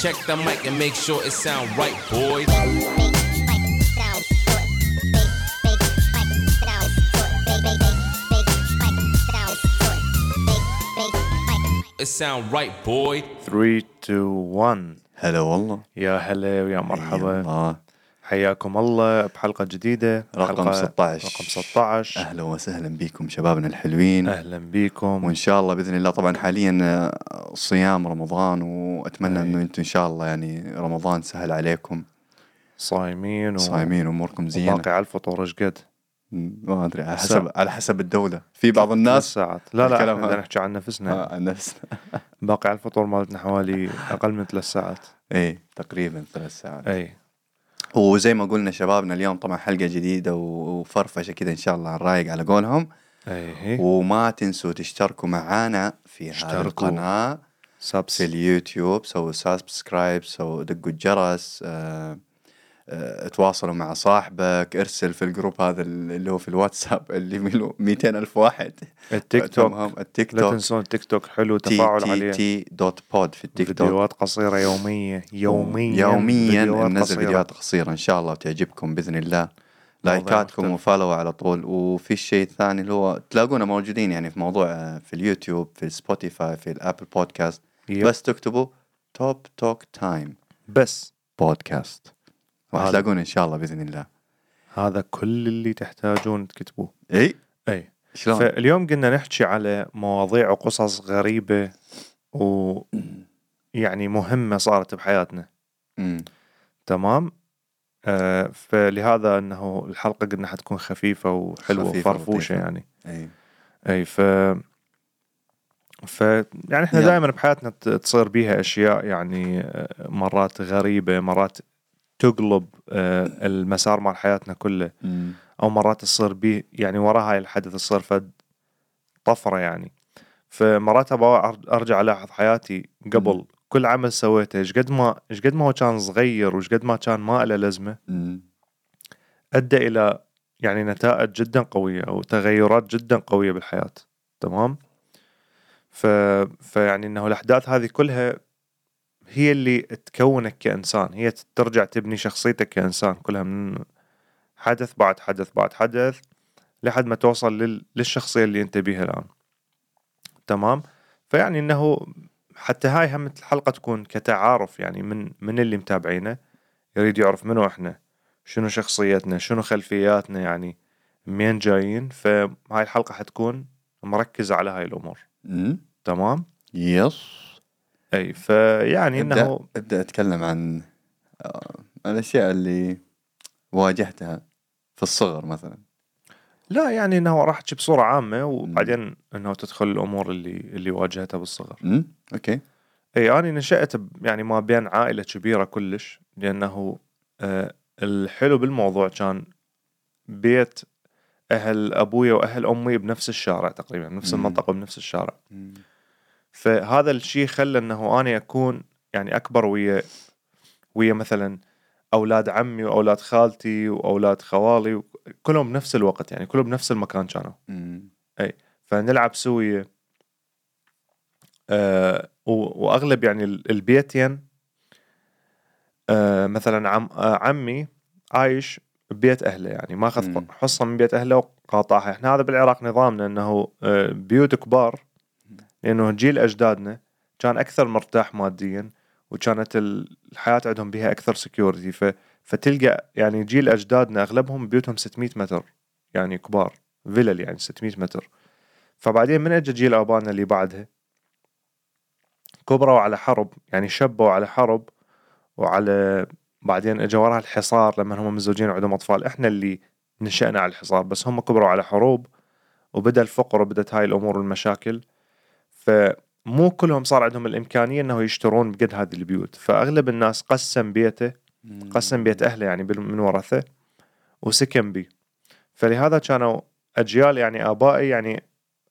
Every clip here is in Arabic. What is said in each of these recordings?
Check the mic and make sure it sound right, boys. It sound right, boy. 3 2 1 هلا والله يا هلا ويا مرحبا الله حياكم الله بحلقة جديدة رقم حلقة 16. رقم 16 أهلا وسهلا بكم شبابنا الحلوين. أهلا بيكم وإن شاء الله بإذن الله طبعا حاليا آه، صيام رمضان وأتمنى أي. إنه أنتم إن شاء الله يعني رمضان سهل عليكم. صايمين و... صايمين اموركم زينة. باقي على الفطور إيش قد؟ ما أدري على ساعة. حسب على حسب الدولة. في بعض الناس ساعات. لا لا إحنا نحكي عن نفسنا. آه، عن نفس باقي على الفطور مالتنا حوالي أقل من ثلاث ساعات. اي تقريبا ثلاث ساعات. اي وزي ما قلنا شبابنا اليوم طبعا حلقة جديدة وفرفشة كذا إن شاء الله الرايق على قولهم. اي هي وما تنسوا تشتركوا معانا في هذه. القناة في subs اليوتيوب. سووا subscribe سووا دقوا الجرس آه، تواصلوا مع صاحبك ارسل في الجروب هذا اللي هو في الواتساب اللي له 200 ألف واحد. التيك توك. التيك لا توك. تنسون التيك توك حلو تفاعل تي عليه. T dot pod في التيك توك. فيديوهات قصيرة يومية. يوميا يوميا ننزل. فيديوهات قصيرة إن شاء الله وتعجبكم بإذن الله. لايكاتكم. و follow على طول. وفي الشيء الثاني اللي هو تلاقونا موجودين يعني في موضوع آه، في اليوتيوب في سبوتيفاي في الأبل بودكاست. yep. بس تكتبوا Top Talk Time بس. بودكاست. راح هذا. تلاقونا إن شاء الله بإذن الله هذا كل اللي تحتاجون تكتبوه إي إي شلون فاليوم قلنا نحكي على مواضيع وقصص غريبة و يعني مهمة صارت بحياتنا مم. تمام آه فلهذا إنه الحلقة قلنا حتكون خفيفة وحلوة خفيفة وفرفوشة ولطيفة. يعني إي إي ف ف يعني إحنا. دائما بحياتنا تصير بيها أشياء يعني آه، مرات غريبة مرات تقلب آه، المسار مال حياتنا كله مم. أو مرات تصير بيه يعني ورا هاي الحدث تصير فد طفرة يعني فمرات أرجع ألاحظ حياتي قبل مم. كل عمل سويته إيش قد ما إيش قد ما هو كان صغير وإيش قد ما كان ما له لازمه مم. أدى إلى يعني نتائج جدا قوية أو تغيرات جدا قوية بالحياة تمام ف فيعني إنه الأحداث هذه كلها هي اللي تكونك كإنسان هي ترجع تبني شخصيتك كإنسان كلها من حدث بعد حدث بعد حدث لحد ما توصل لل... للشخصية اللي أنت بيها الآن. تمام؟ فيعني إنه حتى هاي هم الحلقة تكون كتعارف يعني من من اللي متابعينه يريد يعرف منو إحنا شنو شخصيتنا شنو خلفياتنا يعني منين جايين. فهاي الحلقة حتكون مركزة على هاي الأمور. مم. تمام؟ يس. أي فيعني إنه أبدأ أتكلم عن آه، الأشياء اللي واجهتها في الصغر مثلا لا يعني إنه راح احكي بصورة عامة وبعدين إنه تدخل الأمور اللي اللي واجهتها بالصغر مم. أوكي أي أنا نشأت ب- يعني ما بين عائلة كبيرة كلش لأنه آه الحلو بالموضوع كان بيت أهل أبويا وأهل أمي بنفس الشارع تقريبا نفس. المنطقة بنفس الشارع مم. فهذا الشيء خلى إنه أنا أكون يعني أكبر ويا ويا مثلا أولاد عمي وأولاد خالتي وأولاد خوالي كلهم بنفس الوقت يعني كلهم بنفس المكان كانوا مم. فنلعب سوية و- وأغلب يعني ال- البيتين آه مثلا عم آه عمي عايش ببيت أهله يعني ماخذ. حصة من بيت أهله وقاطعها إحنا هذا بالعراق نظامنا إنه آه بيوت كبار لأنه جيل أجدادنا كان أكثر مرتاح ماديا وكانت ال- الحياة عندهم بها أكثر سكيورتي ف فتلقى يعني جيل أجدادنا أغلبهم بيوتهم 600 متر يعني كبار فيلل يعني 600 متر. فبعدين من اجى جيل ابانا اللي بعدها؟ كبروا على حرب يعني شبوا على حرب وعلى بعدين اجى وراها الحصار لما هم متزوجين وعندهم أطفال. إحنا اللي نشأنا على الحصار بس هم كبروا على حروب وبدأ الفقر وبدت هاي الأمور والمشاكل. فمو كلهم صار عندهم الإمكانية إنه يشترون بقد هذه البيوت. فأغلب الناس قسم بيته قسم بيت أهله يعني من ورثه وسكن بيه. فلهذا كانوا أجيال يعني آبائي يعني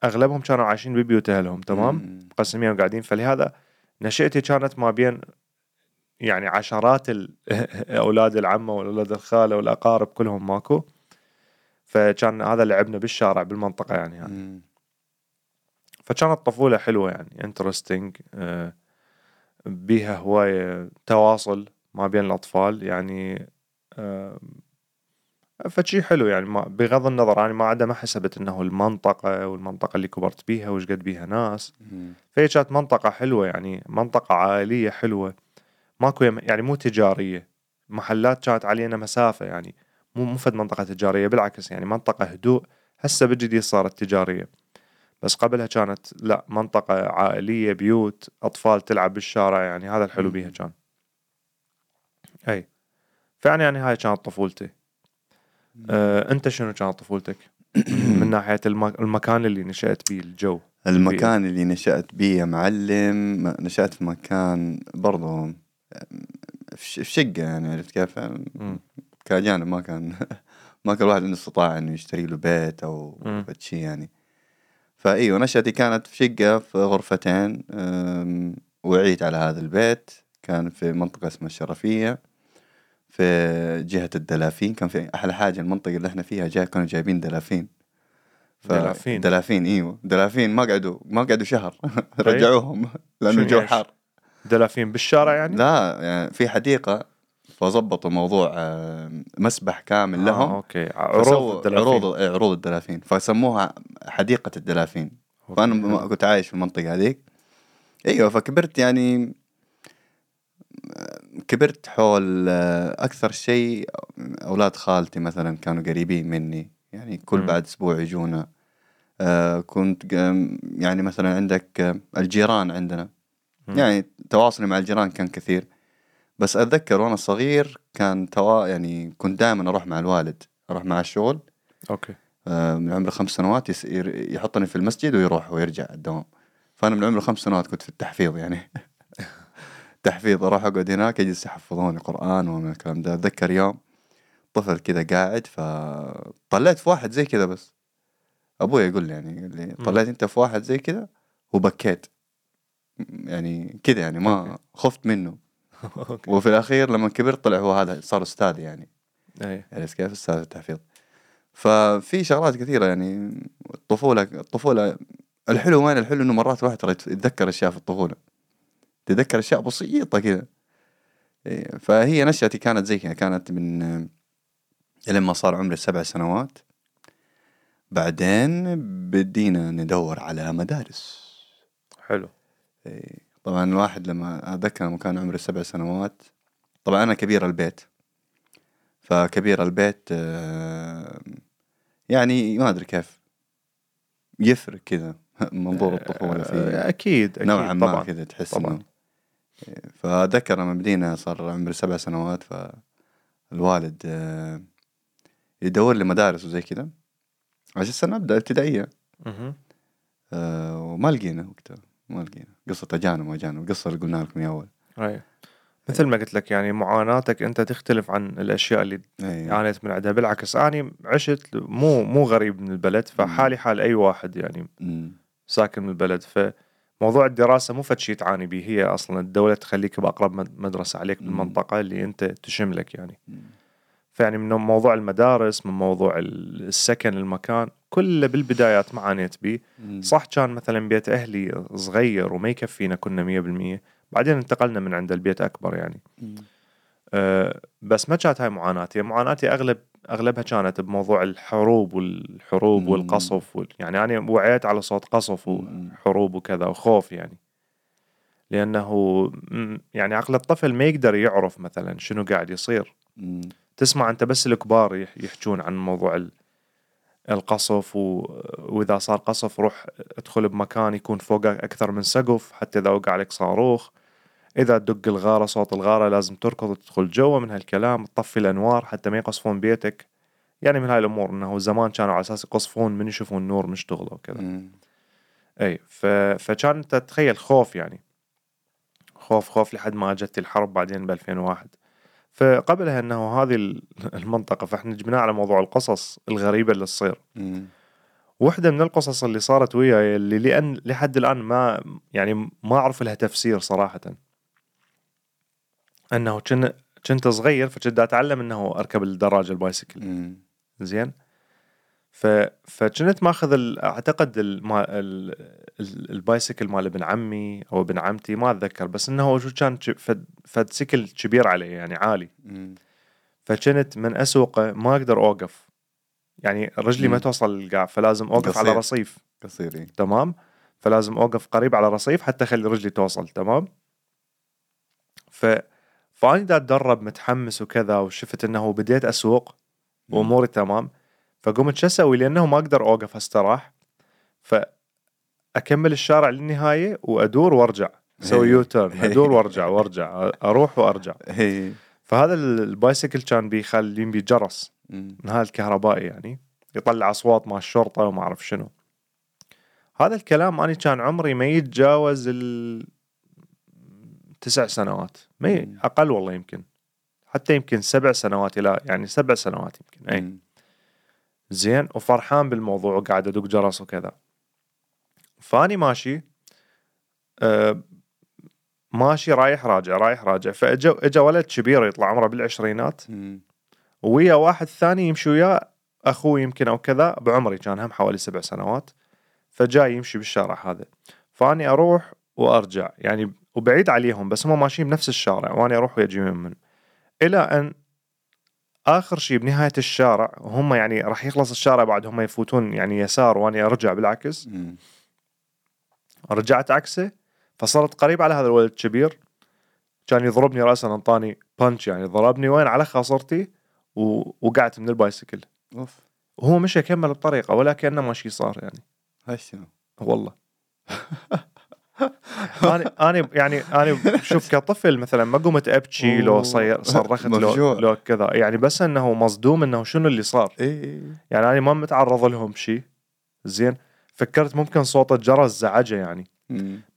أغلبهم كانوا عايشين ببيوت أهلهم تمام. مقسمين وقاعدين فلهذا نشأتي كانت ما بين يعني عشرات أولاد العمة واولاد الخالة والأقارب كلهم ماكو. فكان هذا لعبنا بالشارع بالمنطقة يعني, يعني. فكانت طفولة حلوة يعني انترستنج بيها هواية تواصل ما بين الأطفال يعني آه، فشي حلو يعني ما بغض النظر أنا ما عدا ما حسبت إنه المنطقة والمنطقة اللي كبرت بيها وش قد بيها ناس. فهي كانت منطقة حلوة يعني منطقة عائلية حلوة ماكو يعني مو تجارية محلات كانت علينا مسافة يعني مو مو فد منطقة تجارية بالعكس يعني منطقة هدوء هسه بجديد صارت تجارية بس قبلها كانت لا منطقة عائلية بيوت أطفال تلعب بالشارع يعني هذا الحلو بيها كان. أي. فيعني يعني هاي كانت طفولتي. أه أنت شنو كانت طفولتك؟ من ناحية الم- المكان اللي نشأت بيه الجو. المكان اللي نشأت بيه يا معلم نشأت في مكان برضو في شقة يعني عرفت كيف؟ مم. كأجانب ما كان ما كان الواحد عنده استطاعة إنه يشتري له بيت أو. شيء يعني. فايوه نشأتي كانت في شقة في غرفتين وعيت على هذا البيت. كان في منطقة اسمها الشرفية في جهة الدلافين. كان في أحلى حاجة المنطقة اللي إحنا فيها جاي كانوا جايبين دلافين. ف- دلافين؟ دلافين إيوه. دلافين ما قعدوا ما قعدوا شهر. رجعوهم لأنه شنو الجو؟ حار. دلافين بالشارع يعني؟ لا يعني في حديقة فظبطوا موضوع آه، مسبح كامل آه لهم. okay. عروض الدلافين. عروض إيه، عروض الدلافين. فسموها حديقة الدلافين. فأنا okay. كنت عايش في المنطقة هذيك. إيوه فكبرت يعني آه، كبرت حول آه، أكثر شيء أولاد خالتي مثلا كانوا قريبين مني. يعني كل. بعد أسبوع يجونا. آه، كنت يعني مثلا عندك آه، الجيران عندنا. يعني تواصلي مع الجيران كان كثير. بس أتذكر وأنا صغير كان توا يعني كنت دائما أروح مع الوالد أروح مع الشغل. أوكي. آه، من عمر خمس سنوات يحطني في المسجد ويروح ويرجع الدوام. فأنا من عمر خمس سنوات كنت في التحفيظ يعني. تحفيظ أروح أقعد هناك يجلس يحفظوني قرآن ومن الكلام ده. أتذكر يوم طفل كذا قاعد فطلعت في واحد زي كذا بس. أبوي يقول لي يعني يقول لي طلعت أنت في واحد زي كذا وبكيت يعني كذا يعني ما أوكي. خفت منه. وفي الأخير لما كبرت طلع هو هذا صار أستاذ يعني. أي. عرفت كيف؟ أستاذ التحفيظ. ففي شغلات كثيرة يعني الطفولة الطفولة الحلو وين؟ الحلو إنه مرات الواحد ترى يتذكر أشياء في الطفولة. تتذكر أشياء بسيطة كذا. إيه، فهي نشأتي كانت زي كذا. كانت من لما صار عمري سبع سنوات. بعدين بدينا ندور على مدارس. حلو. إيه، طبعا الواحد لما أتذكر لما كان عمري سبع سنوات طبعا أنا كبير البيت. فكبير البيت آه، يعني ما أدري كيف يفرق كذا منظور الطفولة آه، فيه. أكيد أكيد نوعا ما كذا تحس طبعاً. فأتذكر لما بدينا صار عمري سبع سنوات فالوالد آه، يدور لي مدارس وزي كذا عشان السنة أبدأ ابتدائية. مهم. آه، وما لقينا وقتها. ما لقينا قصة أجانب وأجانب القصة اللي قلنا لكم من أول أي مثل ما قلت لك يعني معاناتك أنت تختلف عن الأشياء اللي أي. عانيت من عندها بالعكس اني عشت مو مو غريب من البلد فحالي حال أي واحد يعني أمم. ساكن من البلد فموضوع الدراسة مو فد شيء تعاني به هي أصلا الدولة تخليك بأقرب مد- مدرسة عليك مم. بالمنطقة اللي أنت تشملك يعني أمم. فيعني من موضوع المدارس من موضوع ال- السكن المكان كله بالبدايات ما عانيت به. صح كان مثلا بيت أهلي صغير وما يكفينا كنا مية بالمية بعدين انتقلنا من عند البيت أكبر يعني. أه بس ما كانت هاي معاناتي معاناتي أغلب أغلبها كانت بموضوع الحروب والحروب مم. والقصف وال... يعني أنا وعيت على صوت قصف مم. وحروب وكذا وخوف يعني لأنه يعني عقل الطفل ما يقدر يعرف مثلا شنو قاعد يصير أمم. تسمع أنت بس الكبار يح- يحجون عن موضوع ال- القصف و... وإذا صار قصف روح ادخل بمكان يكون فوقك أكثر من سقف حتى إذا وقع عليك صاروخ. إذا تدق الغارة صوت الغارة لازم تركض وتدخل جوا من هالكلام تطفي الأنوار حتى ما يقصفون بيتك. يعني من هاي الأمور إنه زمان كانوا على أساس يقصفون من يشوفون نور مشتغله وكذا. إي ف... فكان تتخيل خوف يعني. خوف خوف لحد ما اجت الحرب بعدين ب 2001 فقبلها إنه هذه ال- المنطقة فإحنا جبناها على موضوع القصص الغريبة اللي تصير. واحدة من القصص اللي صارت وياي اللي لأن لحد الآن ما يعني ما أعرف لها تفسير صراحة أنه كن كنت صغير فكنت أتعلم أنه أركب الدراجة البايسكل. زين ف فكنت ماخذ ال- أعتقد الما... ال... ال- البايسكل مال ابن عمي أو ابن عمتي ما أتذكر بس إنه هو شو كان فد... فد سكل كبير علي يعني عالي مم. فكنت من أسوقه ما أقدر أوقف يعني رجلي ما مم. توصل للقاع فلازم أوقف على قصير. رصيف قصير. تمام فلازم أوقف قريب على رصيف حتى أخلي رجلي توصل تمام ف فاني دا أتدرب متحمس وكذا وشفت إنه بديت أسوق وأموري تمام فقمت شو أسوي لأنه ما أقدر أوقف أستراح فأكمل الشارع للنهاية وأدور وأرجع أسوي. U-turn أدور وأرجع وأرجع أروح وأرجع. فهذا ال bicycle كان بيخلي بي جرس هذا الكهربائي يعني يطلع أصوات مع الشرطة وما أعرف شنو هذا الكلام اني كان عمري ما يتجاوز ال تسع سنوات ما. أقل والله يمكن حتى يمكن سبع سنوات إلى يعني سبع سنوات يمكن أي. زين وفرحان بالموضوع وقاعد أدق جرس وكذا. فاني ماشي آه ماشي رايح راجع رايح راجع. فأجا أجا ولد كبير يطلع عمره بالعشرينات. ويا واحد ثاني يمشي وياه أخوي يمكن أو كذا بعمري كان هم حوالي سبع سنوات. فجاي يمشي بالشارع هذا. فأني أروح وأرجع. يعني وبعيد عليهم بس هم ماشيين بنفس الشارع واني أروح ويجي من. إلى أن آخر شيء بنهاية الشارع هم يعني راح يخلص الشارع بعد هم يفوتون يعني يسار واني أرجع بالعكس. رجعت عكسه فصرت قريب على هذا الولد الكبير كان يضربني راسا انطاني بانش يعني ضربني وين؟ على خاصرتي و... وقعت من البايسكل. أوف. وهو مشى كمل الطريقة ولا كأنه ما شي صار يعني. هاي والله. أنا أنا يعني أنا شوف كطفل مثلا ما قمت أبكي لو صرخت. لو لو كذا. يعني بس إنه مصدوم إنه شنو اللي صار؟ اي يعني أنا ما متعرض لهم شيء زين. فكرت ممكن صوت الجرس زعجه يعني.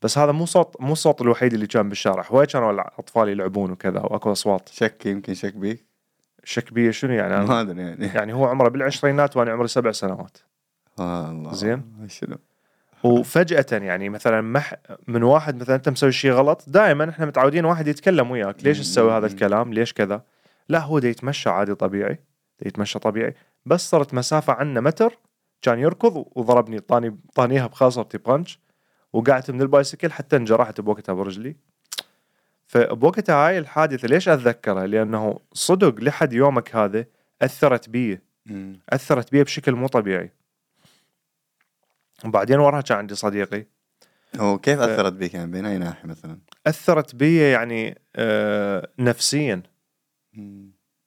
بس هذا مو صوت مو الصوت الوحيد اللي كان بالشارع. هواي كانوا الاطفال يلعبون وكذا وأكو أصوات. شك يمكن شك بيك شك بي شنو يعني؟ ما أدري يعني. يعني هو عمره بالعشرينات وأنا عمري سبع سنوات. الله زين. شنو. وفجأة يعني مثلا مح من واحد مثلا أنت مسوي شيء غلط دائما إحنا متعودين واحد يتكلم وياك. ليش تسوي هذا الكلام؟ ليش كذا؟ لا هو دا يتمشى عادي طبيعي دا يتمشى طبيعي. بس صرت مسافة عنا متر كان يركض وضربني طاني طانيها بخاصرتي بانش وقعت من البايسكل حتى انجرحت بوقتها برجلي. فبوقتها هاي الحادثة ليش أتذكرها؟ لأنه صدق لحد يومك هذا أثرت بي. أثرت بي بشكل مو طبيعي. وبعدين وراها كان عندي صديقي هو كيف أثرت بيك يعني بين أي ناحية مثلا؟ أثرت بي يعني آه نفسيا.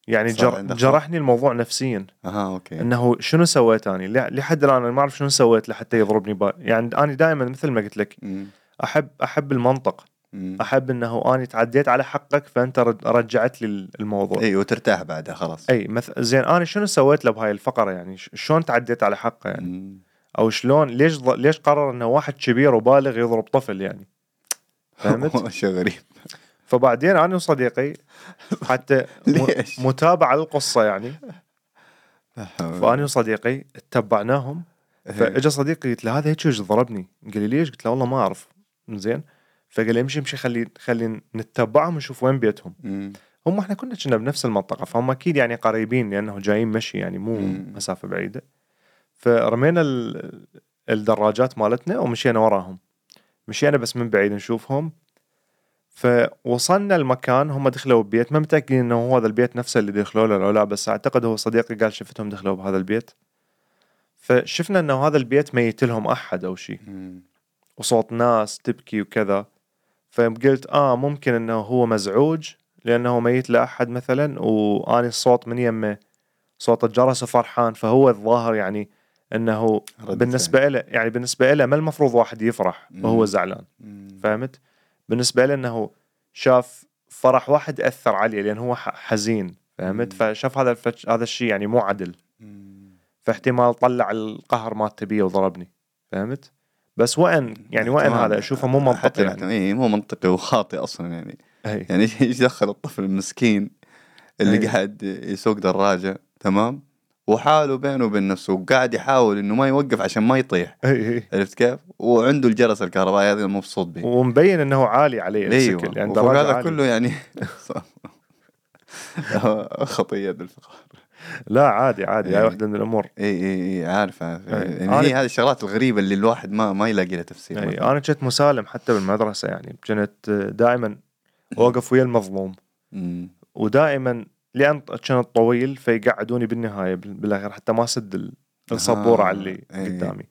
يعني جر؟ جرحني الموضوع نفسيا أها okay إنه شنو سويت اني ل- لحد الآن أنا ما أعرف شنو سويت لحتى يضربني با... يعني أنا دائما مثل ما قلت لك مم. احب أحب المنطق مم. أحب إنه اني تعديت على حقك فأنت رجعت لي الموضوع إي وترتاح بعدها خلاص إي مثل زين أنا شنو سويت له بهاي الفقرة يعني شلون تعديت على حقه يعني مم. أو شلون؟ ليش ض... ليش قرر إنه واحد كبير وبالغ يضرب طفل يعني؟ فهمت؟ شيء غريب. فبعدين أنا وصديقي حتى؟ متابعة للقصة يعني. فأنا وصديقي اتبعناهم. قوة. فإجا صديقي قلت له هذا هيك وش ضربني. قال لي ليش؟ قلت له والله ما أعرف. زين؟ فقال لي امشي امشي خلي خلي نتبعهم ونشوف وين بيتهم. هم إحنا كنا كنا بنفس المنطقة فهم أكيد يعني قريبين لأنه جايين مشي يعني مو. مسافة بعيدة. فرمينا ال- الدراجات مالتنا ومشينا وراهم. مشينا بس من بعيد نشوفهم. فوصلنا المكان هم دخلوا ببيت. ما متأكدين إنه هو هذا البيت نفسه اللي دخلوا له لا بس أعتقد هو صديقي قال شفتهم دخلوا بهذا البيت. فشفنا إنه هذا البيت ميت لهم أحد أو شيء. وصوت ناس تبكي وكذا. فقلت آه ممكن إنه هو مزعوج لأنه ميت لأحد مثلا واني الصوت من يمه صوت الجرس وفرحان فهو الظاهر يعني إنه بالنسبة له يعني بالنسبة له ما المفروض واحد يفرح وهو. زعلان. فهمت بالنسبة له إنه شاف فرح واحد اثر عليه لأن هو حزين فهمت. فشاف هذا الفج... هذا الشيء يعني مو عدل. فاحتمال طلع القهر مالته بيه وضربني فهمت بس وين يعني وين. هذا أشوفه مو منطقي يعني اي مو منطقي وخاطئ أصلا يعني هي. يعني إيش دخل الطفل المسكين اللي أي. قاعد يسوق دراجة تمام وحاله بينه وبين نفسه وقاعد يحاول إنه ما يوقف عشان ما يطيح. عرفت كيف؟ وعنده الجرس الكهربائي هذا مبسوط به ومبين إنه عالي عليه أيوه يعني وفوق هذا عالية. كله يعني خطية الفقار لا عادي عادي هاي إيه. واحدة من الأمور اي اي اي عارف عارف إيه. يعني أنا- هي هذه الشغلات الغريبة اللي الواحد ما ما يلاقي لها تفسير مثلاً. أنا كنت مسالم حتى بالمدرسة يعني كنت دائما أوقف ويا المظلوم. ودائما لأن كنت طويل فيقعدوني بالنهاية بال- بالاخير حتى ما أسد ال- السبورة آه، على اللي إيه. قدامي.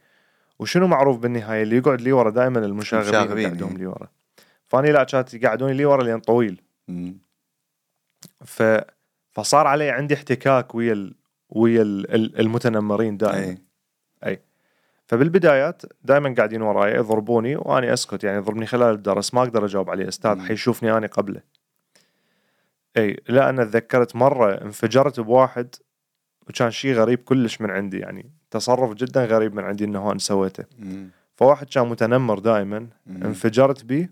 وشنو معروف بالنهاية؟ اللي يقعد لي ورا دائما المشاغبين المشاغبين، يقعدون إيه. لي ورا. فأني لا كانت يقعدوني لي ورا لأن طويل. مم. ف فصار علي عندي احتكاك ويا ال... ويا ال- ال- المتنمرين دائما إي. فبالبدايات دائما قاعدين وراي يضربوني وأني أسكت يعني يضربني خلال الدرس ما أقدر أجاوب عليه. أستاذ مم. حيشوفني اني قبله. إي لا أنا تذكرت مرة انفجرت بواحد وكان شيء غريب كلش من عندي يعني تصرف جدا غريب من عندي إنه أنا سويته. فواحد كان متنمر دائما. انفجرت به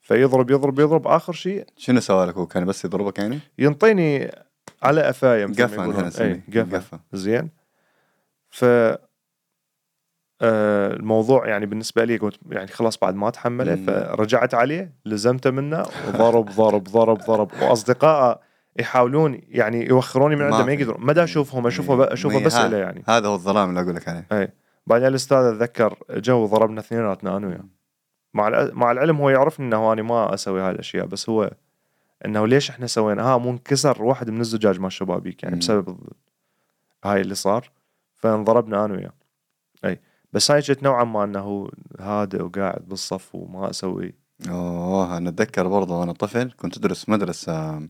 فيضرب يضرب يضرب آخر شيء شنو سوى لك هو؟ كان بس يضربك يعني؟ ينطيني على قفايا قفا. قفا. زين. ف آه، الموضوع يعني بالنسبة لي قلت يعني خلاص بعد ما اتحمله. فرجعت عليه لزمته منه وضرب ضرب ضرب ضرب. واصدقائه يحاولون يعني يوخروني من ما عنده ما. يقدرون. مدى أشوفهم أشوفه. أشوفه مي- بس ها- له يعني. هذا هو الظلام اللي أقول لك عليه. بعدين الأستاذ اتذكر جو ضربنا اثنيناتنا أنا وياه. مع مع العلم هو يعرفني إنه أنا ما أسوي هاي الأشياء بس هو إنه ليش إحنا سوينا؟ ها مو انكسر واحد من الزجاج مال الشبابيك يعني. بسبب هاي اللي صار. فانضربنا أنا وياه. اي بس هاي جت نوعا ما إنه هادئ وقاعد بالصف وما أسوي. أوه أنا أتذكر برضه وأنا طفل كنت أدرس مدرسة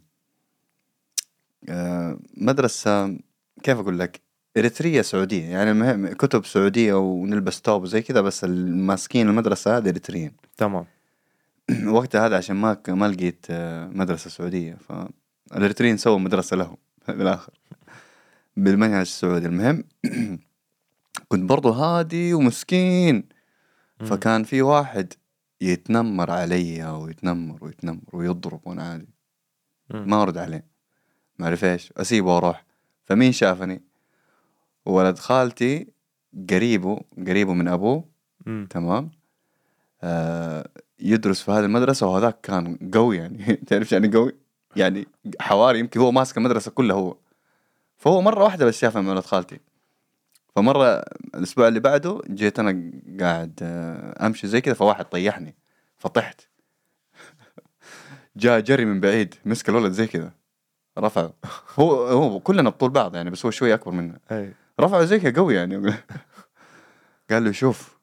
آه، مدرسة كيف أقول لك؟ إريترية سعودية يعني المهم كتب سعودية ونلبس ثوب وزي كذا بس الماسكين المدرسة هذه اريتريين تمام. وقتها هذا عشان ما ما لقيت آه، مدرسة سعودية فالاريتريين سووا مدرسة لهم بالآخر. بالمنهج السعودي. المهم كنت برضه هادي ومسكين. فكان في واحد يتنمر علي ويتنمر ويتنمر ويضرب وأنا عادي. ما أرد عليه. ما أعرف إيش. أسيبه وأروح. فمين شافني؟ ولد خالتي قريبه قريبه من أبوه. مم. تمام؟ آه يدرس في هذه المدرسة وهذاك كان قوي يعني. تعرف يعني قوي؟ يعني حواري يمكن هو ماسك المدرسة كلها هو. فهو مرة واحدة بس شافها من ولد خالتي. فمرة الأسبوع اللي بعده جيت أنا قاعد آه، أمشي زي كذا فواحد طيحني فطحت. جاء جري من بعيد مسك الولد زي كذا رفعه. هو هو كلنا بطول بعض يعني بس هو شوي أكبر منه رفعه زي كذا قوي يعني. قال له شوف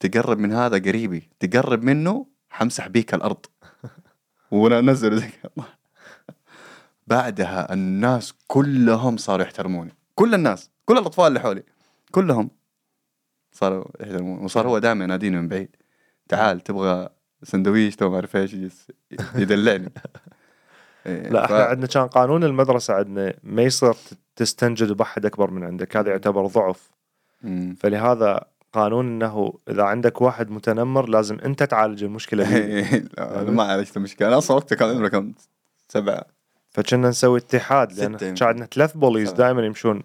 تقرب من هذا قريبي تقرب منه حمسح بيك الأرض. وأنا انزل زي كذا. بعدها الناس كلهم صاروا يحترموني. كل الناس كل الأطفال اللي حولي. كلهم صاروا يحترموني وصار هو دائما يناديني من بعيد تعال تبغى سندويش تو ما أعرف إيش يدلعني إيه، لا ف- إحنا عندنا كان قانون المدرسة عندنا ما يصير تستنجد بأحد أكبر من عندك هذا يعتبر ضعف مم. فلهذا قانون إنه إذا عندك واحد متنمر لازم أنت تعالج المشكلة بيدك. لا، أنا ما عالجت المشكلة أنا أصلا وقتها كان عمري كم سبعة فكنا نسوي اتحاد لأن. كان عندنا ثلاث بوليز سبعة. دائما يمشون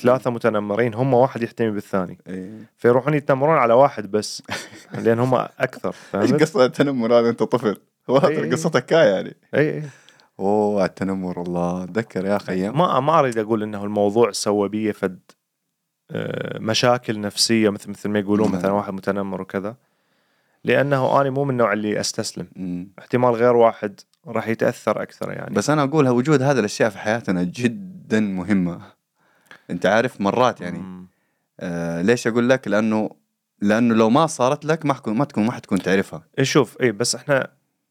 ثلاثة متنمرين هم واحد يحتمي بالثاني. إيه. فيروحون يتنمرون على واحد بس لأن هم أكثر إيش فهمت؟ قصة التنمر هذا؟ أنت طفل. إيه. قصتك كاية يعني. اي اي أوه التنمر والله اتذكر يا أخي. ما ما أريد أقول إنه الموضوع سوى بي فد آه، مشاكل نفسية مثل مثل ما يقولون نعم. مثلا واحد متنمر وكذا. لأنه أنا مو من النوع اللي أستسلم. مم. احتمال غير واحد راح يتأثر أكثر يعني. بس أنا أقولها وجود هذه الأشياء في حياتنا جدا مهمة. انت عارف مرات يعني. مم. آه ليش أقول لك؟ لأنه لأنه لو ما صارت لك ما حكون ما تكون ما حتكون تعرفها. إيه شوف اي بس إحنا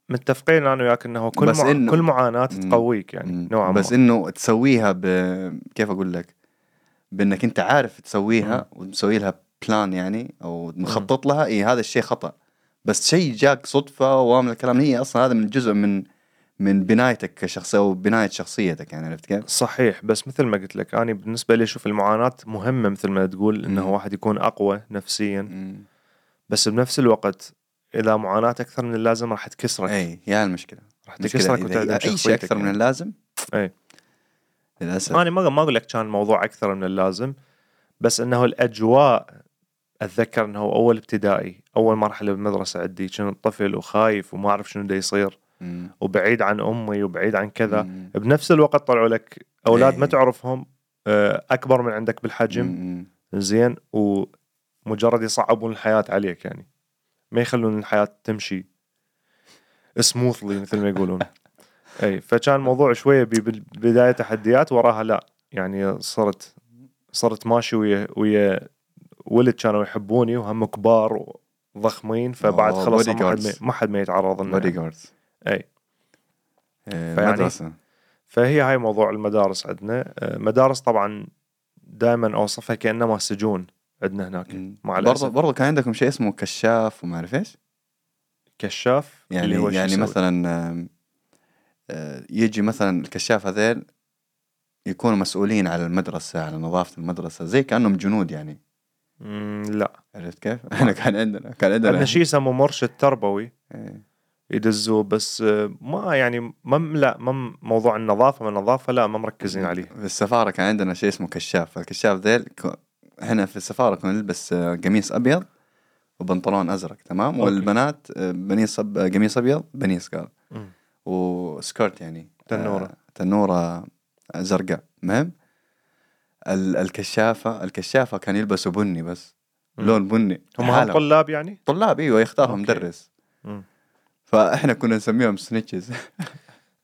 متفقين أنا وياك إنه كل بس مع... إنه- كل معاناة. تقويك يعني مم. نوعا بس ما. إنه تسويها ب كيف أقول لك؟ بإنك أنت عارف تسويها وتسوي لها بلان يعني أو مخطط لها اي هذا الشيء خطأ. بس شيء جاك صدفة ومن الكلام هي أصلا هذا من جزء من من بنايتك كشخصية أو بناية شخصيتك يعني عرفت كيف؟ صحيح بس مثل ما قلت لك أنا بالنسبة لي أشوف المعاناة مهمة مثل ما تقول إنه. واحد يكون أقوى نفسيا مم. بس بنفس الوقت إذا معاناة أكثر من اللازم راح تكسرك إي يا المشكلة راح تكسرك وتعدم أي شيء أكثر من يعني. اللازم إي. للأسف أنا ما ما أقول لك كان الموضوع أكثر من اللازم بس إنه الأجواء أتذكر إنه أول ابتدائي أول مرحلة بالمدرسة عندي كنت طفل وخايف وما أعرف شنو دا يصير مم. وبعيد عن أمي وبعيد عن كذا مم. بنفس الوقت طلعوا لك أولاد ما إيه. تعرفهم آه، أكبر من عندك بالحجم مم. زين ومجرد يصعبون الحياة عليك يعني ما يخلون الحياة تمشي سموثلي مثل ما يقولون اي فكان الموضوع شوية بالبدايه تحديات وراها لا يعني صرت صرت ماشي ويا ويا ولد كانوا يحبوني وهم كبار وضخمين فبعد أوه، خلاص ما ما-. ما حد ما يتعرض لنا بودي جاردز أي. فيعني- مدرسة فهي هاي موضوع المدارس عندنا. آه، مدارس طبعا دائما أوصفها كانما سجون عندنا هناك مع برضه برضه كان عندكم شيء اسمه كشاف وما أعرف إيش؟ كشاف يعني اللي هو يعني؟ مثلا آه، يجي مثلا الكشاف هذيل يكونوا مسؤولين على المدرسة على نظافة المدرسة زي كأنهم جنود يعني. لا. عرفت كيف؟ إحنا كان عندنا كان عندنا عندنا شيء يسموه مرشد تربوي. إيه. يدزوه بس ما يعني ما لا ما موضوع النظافة ما النظافة لا ما مركزين عليه في السفارة كان عندنا شيء اسمه كشاف الكشاف ذيل إحنا في السفارة كنا نلبس قميص أبيض وبنطلون أزرق تمام أوكي. والبنات بنيص قميص أبيض بنيص قال. وسكرت يعني تنورة. آه، تنورة زرقاء مهم ال- الكشافة الكشافة كان يلبسوا بني بس مم. لون بني هم. طلاب يعني طلاب إيوه يختارهم. مدرس. فاحنا كنا نسميهم سنيتشز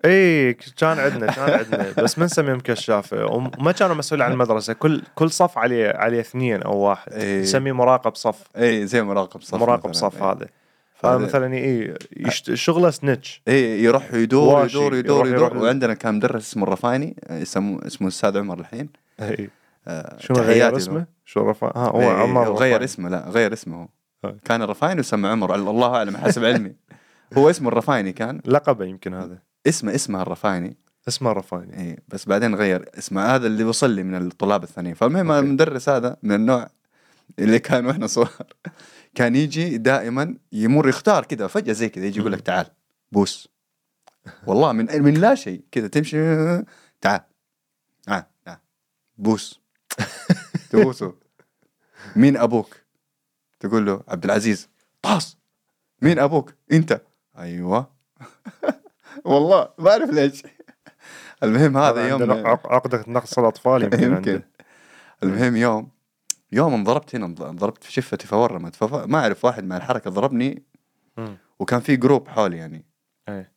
اي كان عندنا كان عندنا بس ما نسميهم كشافه وما كانوا مسؤولين عن المدرسة كل كل صف عليه عليه اثنين أو واحد إيه. نسميه مراقب صف اي زي مراقب صف مراقب. صف إيه. هذا هذا فهذا- مثلا اي يشت... شغله سنتش اي يروح يدور. يدور يدور يدور وعندنا كان مدرس اسمه الرفايني آه، اسمه اسمه الأستاذ عمر الحين اي آه، شو غير. اسمه؟ شو رفع ها هو إيه، عمر غير. اسمه لا غير اسمه هو هاي. كان الرفايني وسمى عمر الله أعلم حسب علمي هو اسمه الرفايني كان؟ لقبه يمكن هذا. اسمه اسمه الرفايني. اسمه رفايني اي بس بعدين غير اسمه. هذا اللي وصل لي من الطلاب الثانيين. فالمهم. المدرس هذا من النوع اللي كان وإحنا صغار كان يجي دائما يمر يختار كذا فجأة زي كذا يجي يقول لك تعال بوس. والله من من لا شيء. كذا تمشي تعال. تعال تعال بوس. تبوسه. مين أبوك؟ تقول له عبد العزيز. طاس. مين أبوك؟ أنت. أيوه والله ما اعرف ليش المهم هذا يوم عقدة نقص الأطفال يمكن, يمكن. المهم يوم يوم انضربت هنا انضربت في شفتي فورمت. ما أعرف واحد مع الحركة ضربني. وكان في جروب حولي يعني إيه.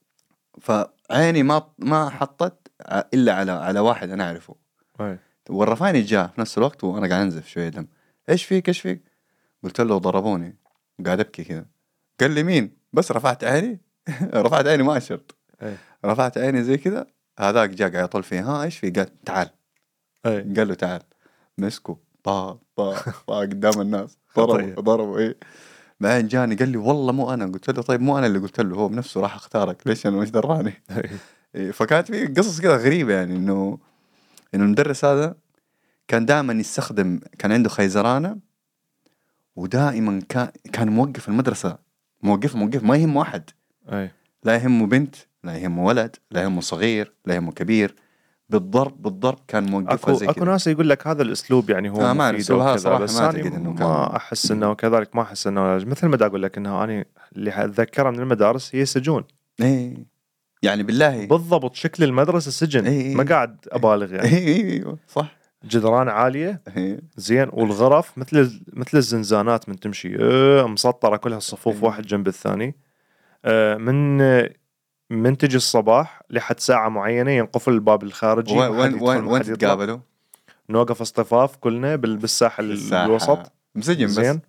فعيني ما ما حطت إلا على على واحد أنا أعرفه إيه. والرفايني جاء في نفس الوقت وأنا قاعد أنزف شوية دم إيش فيك إيش فيك؟ قلت له ضربوني قاعد أبكي كذا قال لي مين؟ بس رفعت عيني رفعت عيني ما اشرت إيه. رفعت عيني زي كذا هذاك جاء قاعد يطول فيه ها إيش في؟ قال تعال إيه. قال له تعال مسكه طا طا طا قدام الناس. ضربوا ضربوا إيه بعدين جاني قال لي والله مو أنا قلت له طيب مو أنا اللي قلت له هو بنفسه راح اختارك ليش أنا مش دراني إيه. إيه، فكانت في قصص كذا غريبة يعني إنه إنه المدرس هذا كان دائما يستخدم كان عنده خيزرانة ودائما كان كان موقف المدرسة موقف موقف. ما يهم واحد. إيه. لا يهمه بنت لا يهمه ولد لا يهمه صغير لا يهمه كبير. بالضرب بالضرب كان موقفها أكو زي أكو كذا. ناس يقول لك هذا الأسلوب يعني هو آه، ما وكذا صراحة بس ما أنا أعتقد إنه كان- ما أحس إنه كذلك ما أحس إنه مثل ما دا أقول لك إنه أنا اللي أتذكره من المدارس هي سجون إيه. يعني بالله. بالضبط شكل المدرسة سجن. إيه. ما قاعد أبالغ يعني. أيوه صح. جدران عالية. زين والغرف مثل مثل الزنزانات من تمشي إيه مسطرة كلها الصفوف إيه. واحد جنب الثاني آه، من من تجي الصباح لحد ساعة معينة ينقفل الباب الخارجي وين وين وين. تتقابلوا؟ نوقف اصطفاف كلنا بال- بالساحه. الوسط مسجن بس زين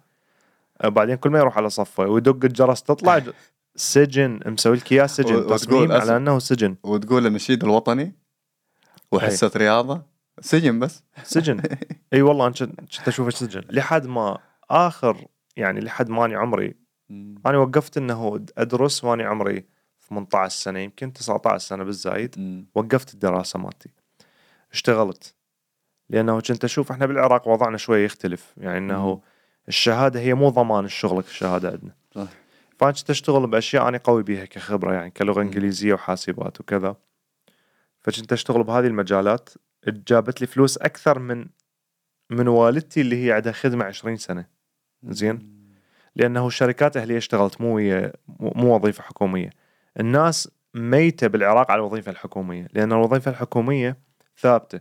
آه، بعدين كل ما يروح على صفه ويدق الجرس تطلع سجن مسوي لك إياه سجن تصميم. على أنه سجن وتقول النشيد الوطني وحصة رياضة سجن بس. سجن. إي والله أنا كنت أشوفه سجن. لحد ما اخر يعني لحد ماني عمري. أنا وقفت إنه أدرس واني عمري 18 سنة يمكن 19 سنة بالزايد. وقفت الدراسة مالتي. اشتغلت. لأنه كنت أشوف إحنا بالعراق وضعنا شوي يختلف. يعني إنه. الشهادة هي مو ضمان الشغل الشهاده عندنا. صح. فأنا كنت أشتغل بأشياء أنا قوي بيها كخبرة يعني كلغة. إنجليزية وحاسبات وكذا. فكنت أشتغل بهذه المجالات. جابت لي فلوس أكثر من من والدتي اللي هي عندها خدمة 20 سنة. زين. لأنه شركات أهلية اشتغلت مو ويا مو وظيفة حكومية. الناس ميتة بالعراق على الوظيفة الحكومية لأن الوظيفة الحكومية ثابتة.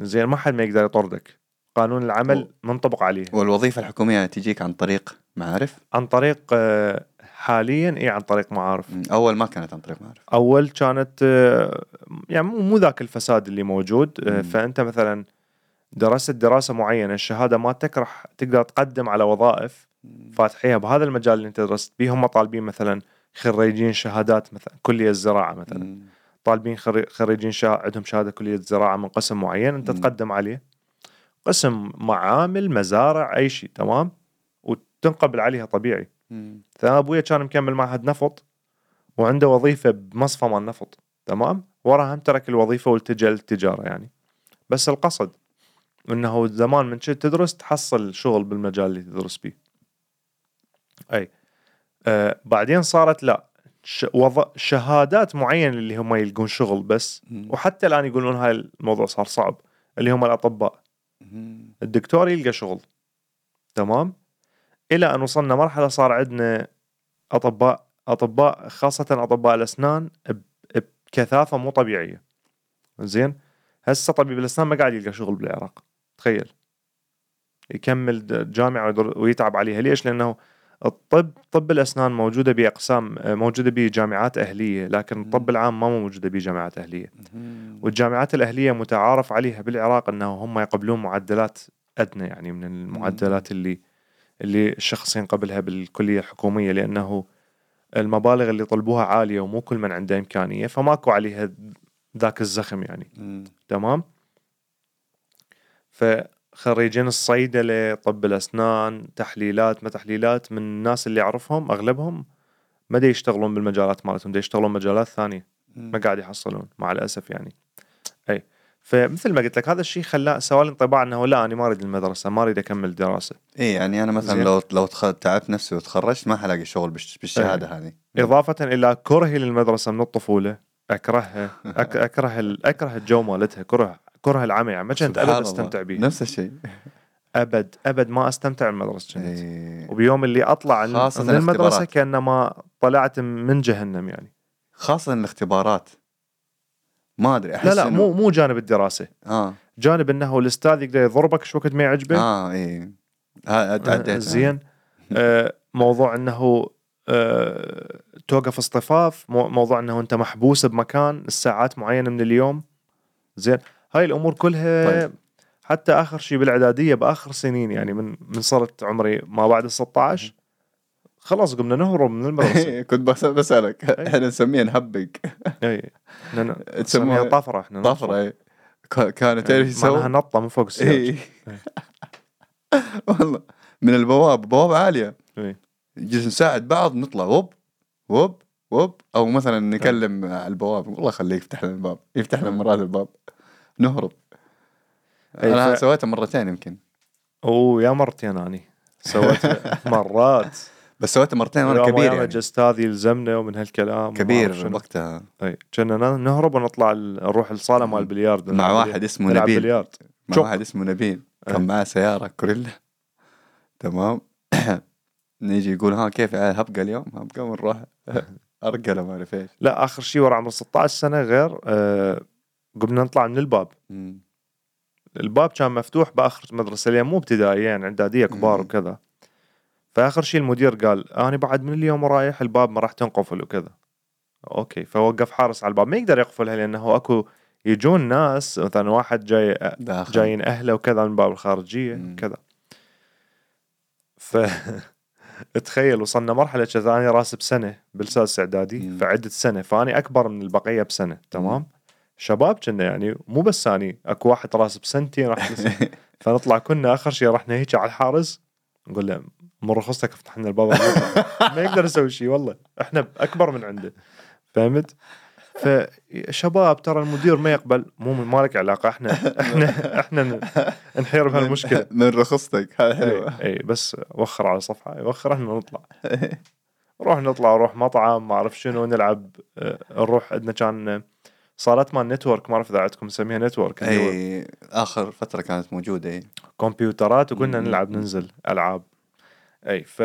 زين؟ ما حد ما يقدر يطردك. قانون العمل منطبق عليه والوظيفة الحكومية تجيك عن طريق معارف؟ عن طريق آه، حاليا اي عن طريق معارف. أول ما كانت عن طريق معارف. أول كانت آه، يعني مو ذاك الفساد اللي موجود. آه، مم. فأنت مثلا درست دراسة معينة الشهادة مالتك راح تقدر تقدم على وظائف فاتحيها بهذا المجال اللي أنت درست بيه. هم طالبين مثلا خريجين شهادات مثلا كلية الزراعة مثلا. مم. طالبين خري- خريجين شا... عندهم شهادة كلية زراعه من قسم معين. أنت مم. تقدم عليه. قسم معامل مزارع أي شيء تمام؟ وتنقبل عليها طبيعي. مم. فابويا كان مكمل معهد نفط وعنده وظيفة بمصفى مال نفط تمام وراها هم ترك الوظيفة والتجأ للتجارة يعني بس القصد إنه زمان من شئت تدرس تحصل شغل بالمجال اللي تدرس فيه أي آه بعدين صارت لا ش... وظ... شهادات معينة اللي هم يلقون شغل بس مم. وحتى الآن يقولون هاي الموضوع صار صعب اللي هم الأطباء مم. الدكتور يلقى شغل تمام إلى أن وصلنا مرحلة صار عندنا أطباء أطباء خاصة أطباء الأسنان بكثافة مو طبيعية. زين؟ هسه طبيب الأسنان ما قاعد يلقى شغل بالعراق. تخيل. يكمل جامعة ويتعب عليها. ليش؟ لأنه الطب طب الأسنان موجودة بأقسام موجودة بجامعات أهلية لكن الطب العام ما موجودة بجامعات أهلية. والجامعات الأهلية متعارف عليها بالعراق أنه هم يقبلون معدلات أدنى يعني من المعدلات اللي اللي الشخص ينقبلها بالكلية الحكومية لأنه المبالغ اللي طلبوها عالية ومو كل من عنده إمكانية فماكو عليها ذاك الزخم يعني. مم. تمام؟ فخريجين الصيدلة طب الأسنان تحليلات ما تحليلات من الناس اللي أعرفهم أغلبهم ما يشتغلون بالمجالات مالتهم يشتغلون مجالات ثانية. ما قاعد يحصلون مع الأسف يعني. فمثل ما قلت لك هذا الشيء خلاه سوى لي انطباع إنه لا أنا ما أريد المدرسة ما أريد أكمل دراسة اي يعني أنا مثلا. لو لو. تعبت نفسي وتخرجت ما حلاقي شغل بالش... بالشهادة هذه إضافة إلى كرهي للمدرسة من الطفولة اكرهها أك... أكره. أكره الجو مالتها كره كره العمى يعني ما كنت ابد. أستمتع به نفس الشيء أبد أبد ما أستمتع بالمدرسة كنت إي. وبيوم اللي أطلع من المدرسة. كأنما طلعت من جهنم يعني خاصة الاختبارات ما أدري أحس لا لا إنه- مو مو جانب الدراسة. آه. جانب إنه الأستاذ يقدر يضربك شو وقت ما يعجبه. آه إي. تعديت آه، زين. آه، موضوع إنه آه، توقف اصطفاف مو- موضوع إنه أنت محبوس بمكان الساعات معينة من اليوم. زين. هاي الأمور كلها طيب. حتى آخر شيء بالإعدادية بآخر سنين يعني من من صرت عمري ما بعد ال 16 خلاص قمنا نهرب من المدرسة. كنت بس بسألك. أي. إحنا نسميها نهبق. اي تسموها نسميها طفرة إحنا طفرة إي. ك- كانوا تعرف إيه، معناها يسوي نطة من فوق السيارة. اي والله. من البواب بوابه عالية. إي. نجلس نساعد بعض نطلع وب وب وب. أو مثلا نكلم على البواب. والله خليه يفتح لنا الباب يفتح لنا مرات الباب. نهرب. أنا ف- سويتها مرتين يمكن. أوه يا مرتين أني. سويت مرات. بس سويتها مرتين وأنا كبير يعني الاستاذ يلزمنا ومن هالكلام كبير. وقتها أي كنا نهرب ونطلع نروح الصالة مال البلياردو مع واحد. اسمه نبيل بليارد مع شوك. واحد اسمه نبيل. كان معاه سيارة كوريلا تمام نيجي يقول ها كيف هبقى اليوم هبقى ونروح أرقله ما أعرف إيش لا آخر شيء ورا عمر 16 سنة غير آه قمنا نطلع من الباب مم. الباب كان مفتوح بآخر المدرسة لين مو ابتدائيه يعني اعداديه كبار. وكذا فآخر شيء المدير قال أنا بعد من اليوم رايح الباب ما راح تنقفل وكذا. أوكي فوقف حارس على الباب. ما يقدر يقفلها لأنه أكو يجون ناس مثلا واحد جاي داخل. جايين أهله وكذا من باب الخارجية. كذا. ف تخيل وصلنا مرحلة كذا أنا راسي بسنة بالسادس اعدادي. فعدت سنة. فأني أكبر من البقية بسنة تمام؟ شباب كنا يعني مو بس أني أكو واحد راسي بسنتين راح. فنطلع كنا آخر شيء رحنا هيك على الحارس نقول له من رخصتك افتح لنا الباب ما يقدر يسوي شيء والله. إحنا أكبر من عنده. فهمت؟ فشباب ترى المدير ما يقبل. مو ما لك علاقة. إحنا إحنا إحنا نحير بهالمشكلة. من رخصتك. اي اي بس وخر على صفحة. يوخر إحنا نطلع. نروح نطلع نروح مطعم ما أعرف شنو نلعب. آه، نروح عندنا كان صالات مال network. ما أعرف إذا عندكم نسميها network اي آخر فترة كانت موجودة اي كمبيوترات وكنا. نلعب ننزل ألعاب. أي ف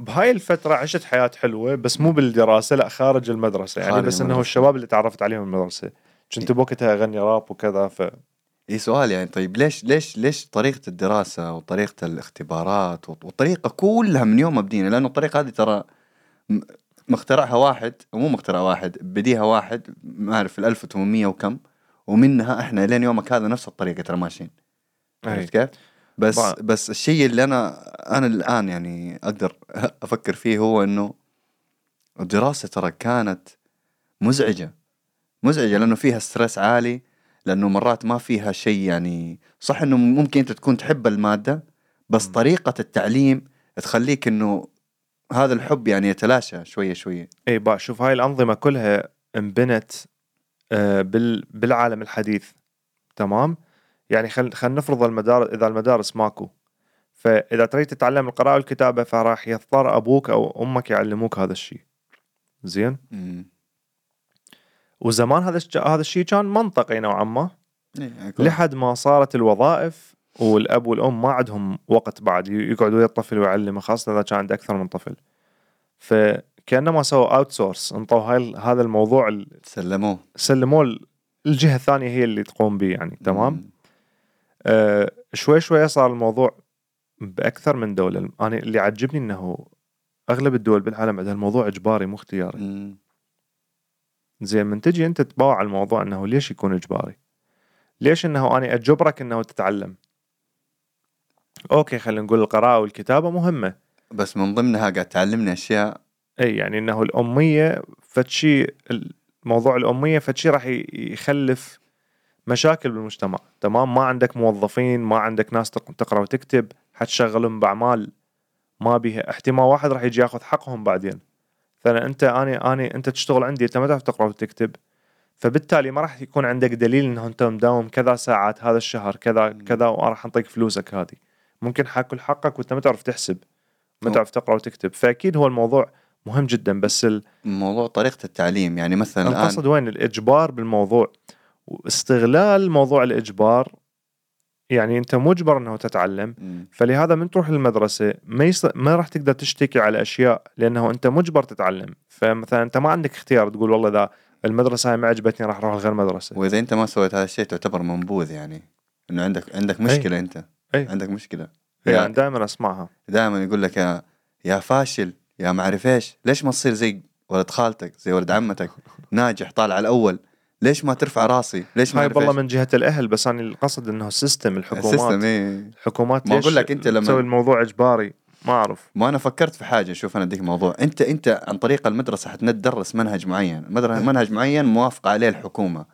بهاي الفترة عشت حياة حلوة بس مو بالدراسة لا خارج المدرسة يعني خارج بس إنه المدرسة. الشباب اللي تعرفت عليهم المدرسة. كنت بوقتها أغني راب وكذا ف إي سؤال يعني طيب ليش ليش ليش طريقة الدراسة وطريقة الاختبارات والطريقة كلها من يوم ما بدينا؟ لأنه الطريقة هذه ترى مخترعها واحد ومو مخترع واحد بديها واحد ما أعرف في 1800 وكم ومنها إحنا لين يومك هذا نفس الطريقة ترى ماشيين. عرفت كيف؟ بس بع- بس الشيء اللي أنا أنا الآن يعني أقدر أفكر فيه هو إنه الدراسة ترى كانت مزعجة. مزعجة لأنه فيها ستريس عالي لأنه مرات ما فيها شيء يعني صح إنه ممكن أنت تكون تحب المادة بس طريقة التعليم تخليك إنه هذا الحب يعني يتلاشى شوية شوية. إي بقى شوف هاي الأنظمة كلها انبنت آه، بال بالعالم الحديث. تمام؟ يعني خل خلينا نفرض المدارس إذا المدارس ماكو. فإذا تريد تتعلم القراءة والكتابة فراح يضطر أبوك أو أمك يعلموك هذا الشيء. زين. وزمان هذا هذا الشيء كان منطقي نوعا ما. إيه، لحد ما صارت الوظائف والأب والأم ما عندهم وقت بعد. يقعدوا ويا الطفل ويعلمه خاصة إذا كان عنده أكثر من طفل. فكأنما سووا outsource انطوا هاي هذا الموضوع ال- سلموه. سلموه ال- الجهة الثانية هي اللي تقوم به يعني تمام؟ آه شوي شوي صار الموضوع بأكثر من دولة أنا اللي عجبني إنه أغلب الدول بالعالم عندها الموضوع إجباري مو اختياري. زين من تجي أنت تباوع الموضوع إنه ليش يكون إجباري؟ ليش إنه أنا أجبرك إنه تتعلم؟ أوكي خلينا نقول القراءة والكتابة مهمة، بس من ضمنها قاعد تعلمني أشياء إي يعني إنه الأمية فتشي موضوع الأمية فتشي راح يخلف مشاكل بالمجتمع، تمام؟ ما عندك موظفين، ما عندك ناس تق- تقرأ وتكتب، حتشغلهم بأعمال ما بيها. احتمال واحد راح يجي ياخذ حقهم بعدين. فانا أنت أنا أنا أنت تشتغل عندي أنت ما تعرف تقرأ وتكتب. فبالتالي ما راح يكون عندك دليل إنه أنت مداوم كذا ساعات هذا الشهر كذا كذا وراح اعطيك فلوسك هذه. ممكن حاكل حقك وأنت ما تعرف تحسب. ما. تعرف تقرأ وتكتب. فأكيد هو الموضوع مهم جدا بس ال- موضوع طريقة التعليم. يعني مثلا الآن القصد وين؟ الإجبار بالموضوع. واستغلال موضوع الإجبار يعني أنت مجبر إنه تتعلم مم. فلهذا من تروح المدرسة ما يص... ما راح تقدر تشتكي على أشياء لأنه أنت مجبر تتعلم. فمثلا أنت ما عندك اختيار تقول والله إذا المدرسة هاي ما عجبتني راح أروح لغير مدرسة. وإذا أنت ما سويت هذا الشيء تعتبر منبوذ يعني إنه عندك عندك مشكلة أنت. أي. عندك مشكلة. يعني دائما أسمعها. دائما يقول لك يا يا فاشل يا ما أعرف إيش ليش ما تصير زي ولد خالتك زي ولد عمتك؟ ناجح طالع الأول. ليش ما ترفع راسي؟ ليش ما هاي والله؟ من جهة الأهل بس أنا القصد إنه ال system ال system الحكومات إيه. الحكومات ما أقول لك أنت لما- تسوي الموضوع إجباري؟ ما أعرف. ما أنا فكرت في حاجة شوف أنا أديك موضوع. أنت أنت عن طريق المدرسة حتدرس منهج معين. مدر- منهج معين موافقه عليه الحكومة.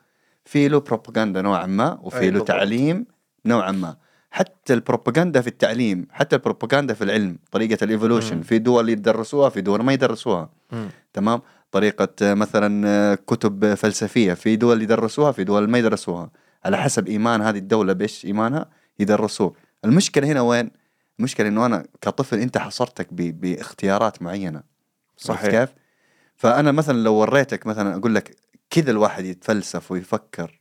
في له بروباغندا نوعا ما وفي له. تعليم نوعا ما. حتى البروباغندا في التعليم حتى البروباغندا في العلم طريقة الايفولوشن. في دول يدرسوها في دول ما يدرسوها. تمام؟ طريقة آه، مثلا كتب فلسفية في دول يدرسوها في دول ما يدرسوها. على حسب إيمان هذه الدولة بإيش إيمانها؟ يدرسوه. المشكلة هنا وين؟ المشكلة إنه أنا كطفل أنت حصرتك ب... باختيارات عرفت صحيح. كيف؟ فأنا مثلا لو وريتك مثلا أقول لك كذا الواحد يتفلسف ويفكر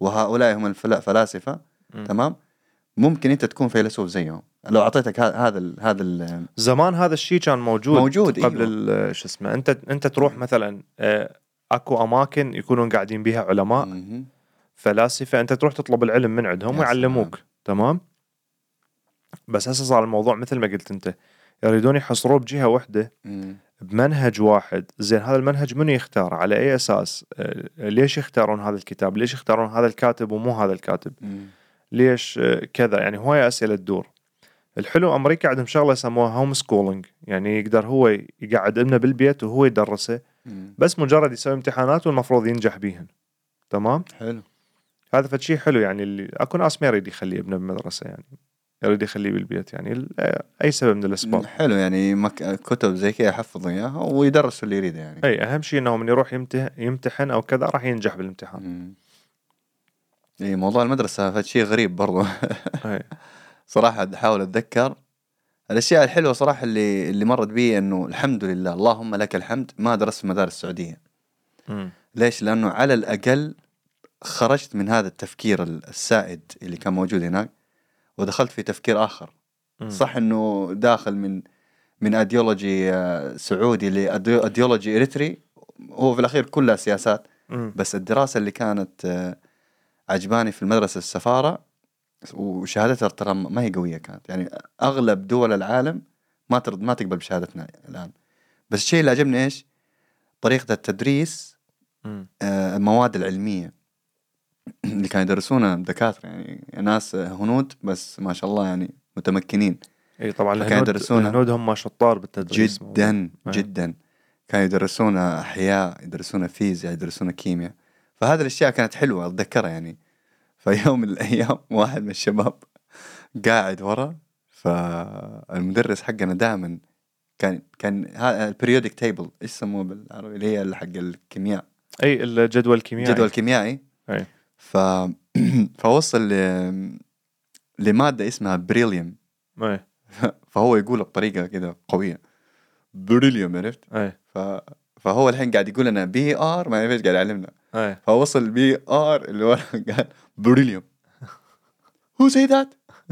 وهؤلاء هم الفلاسفه مم. تمام؟ ممكن أنت تكون فيلسوف زيهم لو أعطيتك هذا ال هذا ال زمان هذا الشيء كان موجود موجود، قبل أيوة. ال- شو اسمه أنت أنت تروح مثلا آه، أكو أماكن يكونون قاعدين بيها علماء مهم. فلاسفة أنت تروح تطلب العلم من عندهم ويعلموك تمام بس هسه صار الموضوع مثل ما قلت أنت يريدون يحصروه بجهة واحدة. بمنهج واحد زين هذا المنهج منو يختار على أي أساس آه، ليش يختارون هذا الكتاب ليش يختارون هذا الكاتب ومو هذا الكاتب مم. ليش آه، كذا. يعني هواي أسئلة تدور. الحلو أمريكا عندهم شغله يسموها homeschooling يعني يقدر هو يقعد ابنه بالبيت وهو يدرسه. بس مجرد يسوي امتحانات والمفروض ينجح بيهن. تمام؟ حلو. هذا فد شيء حلو يعني اللي أكو ناس ما يريد يخلي ابنه بالمدرسة يعني يريد يخليه بالبيت يعني ل- أي سبب من الأسباب. حلو يعني مك... كتب زي كذا يحفظوا إياها ويدرسوا اللي يريده يعني. أي أهم شيء إنه من يروح يمتحن يمتحن أو كذا راح ينجح بالامتحان. مم. إي موضوع المدرسة فد شيء غريب برضو صراحة أحاول أتذكر الأشياء الحلوة صراحة اللي اللي مرت بي إنه الحمد لله اللهم لك الحمد ما درست في مدارس السعودية. ليش؟ لأنه على الأقل خرجت من هذا التفكير السائد اللي كان موجود هناك ودخلت في تفكير آخر مم. صح إنه داخل من من ايديولوجي آه، سعودي لايديولوجي اريتري هو في الأخير كلها سياسات. بس الدراسة اللي كانت آه، عجباني في المدرسة السفارة وشهادتها ترى ما هي قوية كانت. يعني أغلب دول العالم ما ترد ما تقبل بشهادتنا الآن. بس الشيء اللي عجبني إيش؟ طريقة التدريس. آه، المواد العلمية اللي كانوا يدرسونها دكاترة. يعني ناس هنود بس ما شاء الله يعني متمكنين. إي طبعا فكانوا الهنود يدرسونا الهنود هم شطار بالتدريس. جدا أي. جدا. كانوا يدرسونا أحياء يدرسونا فيزياء يدرسونا كيمياء. فهذه الأشياء كانت حلوة أتذكرها يعني. فيوم من الأيام واحد من الشباب قاعد ورا فالمدرس حقنا دائما كان كان ال periodic table إيش يسموه بالعربي؟ اللي هي حق الكيمياء. أي الجدول الكيميائي. جدول كيميائي أي. ف فوصل ل... لمادة اسمها beryllium. أي. فهو يقولها بطريقة كذا قوية. beryllium عرفت؟ أي. ف... فهو الحين قاعد يقول لنا B R ما أعرف إيش قاعد يعلمنا. أي. فوصل B R اللي ورا قال beryllium. Who say that?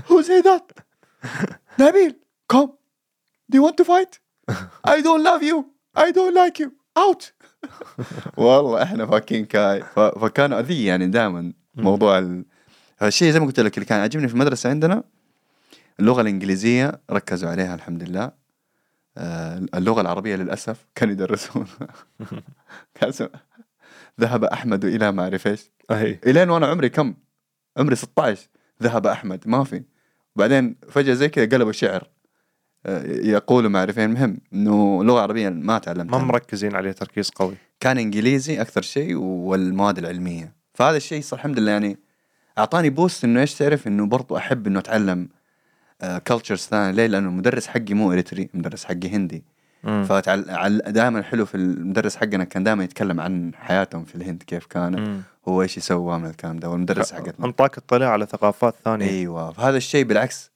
Who say that? نبيل come. Do you want to fight? I don't love you. I don't like you. Out. والله إحنا فاكين كاي. ف... فكانوا اذية يعني دائما موضوع ال... الشيء زي ما قلت لك اللي كان عاجبني في المدرسة عندنا اللغة الإنجليزية ركزوا عليها الحمد لله. آه، اللغة العربية للأسف كانوا يدرسون ذهب أحمد إلى ما أعرف إيش؟ اي إلين وأنا عمري كم؟ عمري 16 ذهب أحمد. ما في. بعدين فجأة زي كذا قلبوا شعر آه، يقولوا ما أعرف. المهم إنه اللغة العربية ما تعلمتها. ما مركزين عليه تركيز قوي. كان إنجليزي أكثر شيء والمواد العلمية. فهذا الشيء صار الحمد لله يعني أعطاني boost إنه إيش تعرف؟ إنه برضو أحب إنه أتعلم cultures ثانية. ليه؟ لأنه المدرس حقي مو إريتري المدرس حقي هندي. مم. فدائما حلو في المدرس حقنا كان دائما يتكلم عن حياتهم في الهند كيف كان مم. هو إيش يسوى من الكلام ده والمدرس حقتنا. انطاك اطلاع على ثقافات ثانية. أيوه فهذا الشيء بالعكس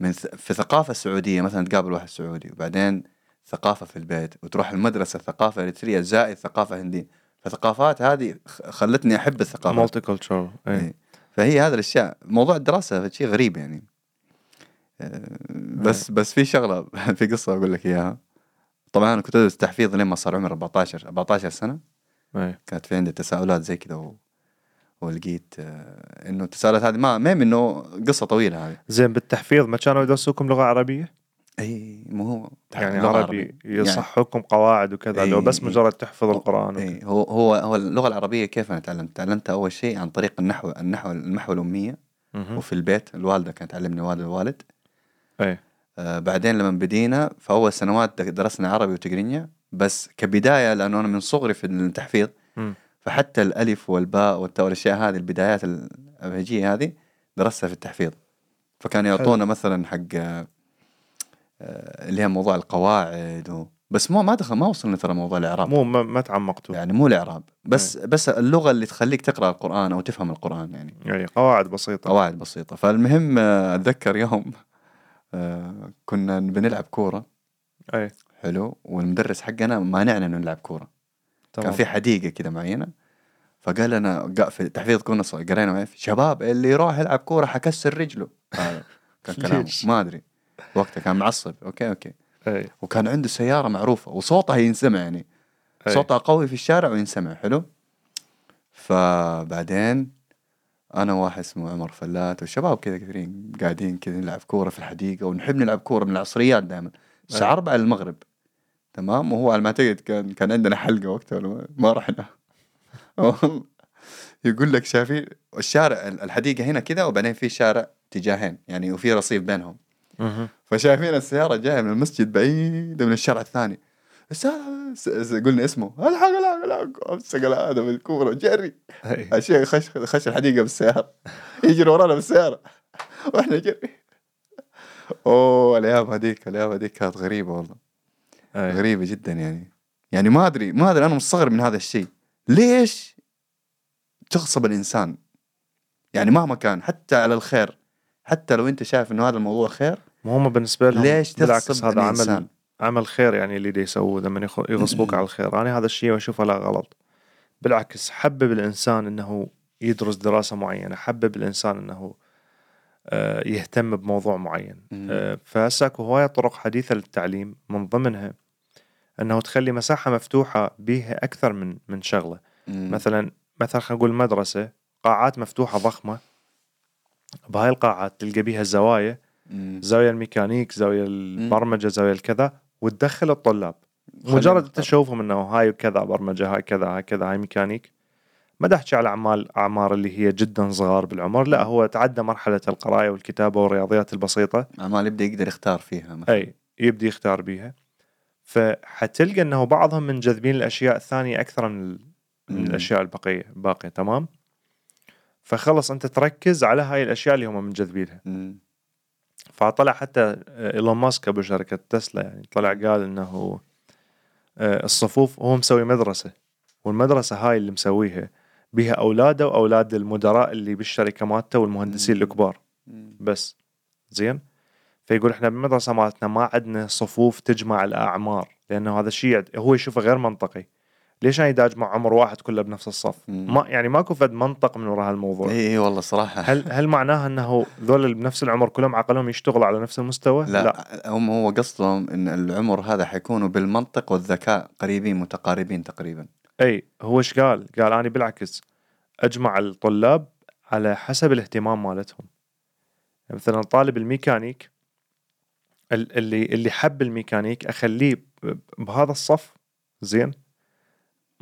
من ث- في ثقافة سعودية مثلا تقابل واحد سعودي وبعدين ثقافة في البيت وتروح المدرسة ثقافة إريترية زائد ثقافة هندية. فثقافات هذه خلتني أحب الثقافة. مالتي كلتشر اي إيه. فهي هذا الأشياء. موضوع الدراسة شيء غريب يعني. آه، بس بس في شغلة في قصة أقول لك إياها. طبعا أنا كنت أدرس تحفيظ لين ما صار عمري 14 14 سنة اي كانت في عندي تساؤلات زي كذا و... ولقيت آه، إنه التساؤلات هذه ما ما إنه قصة طويلة هذه زين بالتحفيظ ما كانوا يدرسوكم لغة عربية؟ إي مو هو يعني لغة عربي عربية. يصحوكم قواعد وكذا لو بس. مجرد تحفظ القرآن. إي هو هو هو اللغة العربية كيف أنا تعلمت؟ تعلمتها أول شيء عن طريق النحو النحو المحو الأمية. وفي البيت الوالدة كانت تعلمني والد الوالد اي آه بعدين لما بدينا في اول سنوات درسنا عربي وتقرينيا بس كبداية لأنه أنا من صغري في التحفيظ. فحتى الألف والباء والتاء والأشياء هذه البدايات الابهجيه هذه درستها في التحفيظ. فكانوا يعطونا مثلا حق آه، آه، اللي هي موضوع القواعد و... بس مو ما دخل ما وصلنا ترى موضوع الإعراب. مو ما, ما تعمقتوا. يعني مو الإعراب. بس بس اللغة اللي تخليك تقرأ القرآن أو تفهم القرآن يعني. يعني قواعد بسيطة. قواعد بسيطة. فالمهم آه، أتذكر يوم آه، كنا بنلعب كورة. أي. حلو. والمدرس حقنا مانعنا إنه نلعب كورة. تمام. كان في حديقة كذا معينة. فقال لنا في تحفيظ كنا قرينا شباب اللي يروح يلعب كورة حكسر رجله. كان كلامه؟ ما أدري. وقتها كان معصب. okay okay. أي. وكان عنده سيارة معروفة وصوتها ينسمع يعني. أي. صوتها قوي في الشارع وينسمع. حلو. فبعدين أنا واحد اسمه عمر فلات والشباب كذا كثيرين قاعدين كذا نلعب كورة في الحديقة ونحب نلعب كورة من العصريات دائما الساعة أي. 4 المغرب تمام وهو على ما أعتقد كان كان عندنا حلقة وقتها ما- رحنا. يقول لك شايفين الشارع الحديقة هنا كذا وبعدين في شارع اتجاهين يعني وفي رصيف بينهم. فشايفين السيارة جاية من المسجد بعيدة من الشارع الثاني قلنا اسمه. الحق الحق الحق امسك هذا بالكورة وجري أي. الشيخ خش خش الحديقة بالسيارة. يجري ورانا بالسيارة. وإحنا جري. أوه الأيام هذيك الأيام هذيك كانت غريبة والله. أي. غريبة جدا يعني. يعني ما ادري ما أدري أنا مستغرب من هذا الشيء. ليش تغصب الإنسان؟ يعني مهما كان حتى على الخير. حتى لو أنت شايف إنه هذا الموضوع خير ما هم بالنسبة لهم ليش بالعكس تغصب هذا الإنسان؟ عمل عمل خير يعني اللي دي يسووه لما يغصبوك على الخير. أنا هذا الشيء أشوفه لا غلط. بالعكس حبب الإنسان إنه يدرس دراسة معينة. حبب الإنسان إنه آه، يهتم بموضوع معين. آه، فهسه اكو هواية طرق حديثة للتعليم من ضمنها إنه تخلي مساحة مفتوحة بيها أكثر من من شغلة. مم. مثلا مثلا خلينا نقول مدرسة قاعات مفتوحة ضخمة. بهاي القاعات تلقى بيها زوايا مم. زاوية الميكانيك زاوية البرمجة زاوية الكذا وتدخل الطلاب. مجرد أنت تشوفهم إنه هاي كذا برمجة هاي كذا هاي كذا هاي ميكانيك. ما دا احكي على أعمال أعمار اللي هي جدا صغار بالعمر. لا هو تعدى مرحلة القراية والكتابة والرياضيات البسيطة. أعمال يبدأ يقدر يختار فيها مثلا. أي يبدي يختار بيها. فحتلقى إنه بعضهم منجذبين الأشياء الثانية أكثر من من. الأشياء البقية باقية تمام؟ فخلص أنت تركز على هاي الأشياء اللي هم منجذبينها مم. فطلع حتى إيلون ماسك ابو شركة تسلا يعني طلع قال إنه آه، الصفوف هو مسوي مدرسة والمدرسة هاي اللي مسويها بها أولاده وأولاد المدراء اللي بالشركة مالته والمهندسين. الكبار. بس زين فيقول إحنا بالمدرسة مالتنا ما عندنا صفوف تجمع الأعمار لأنه هذا الشيء هو يشوفه غير منطقي ليش أنا يداج مع عمر واحد كله بنفس الصف مم. ما يعني ماكو فد منطق من وراء هالموضوع اي اي والله صراحة هل هل معناها إنه ذول اللي بنفس العمر كلهم عقلهم يشتغلوا على نفس المستوى؟ لا, لا. هم هو قصدهم إن العمر هذا حيكونوا بالمنطق والذكاء قريبين متقاربين تقريبا إي هو إيش قال؟ قال أنا بالعكس أجمع الطلاب على حسب الاهتمام مالتهم. يعني مثلا طالب الميكانيك ال- اللي اللي حب الميكانيك أخليه بهذا الصف زين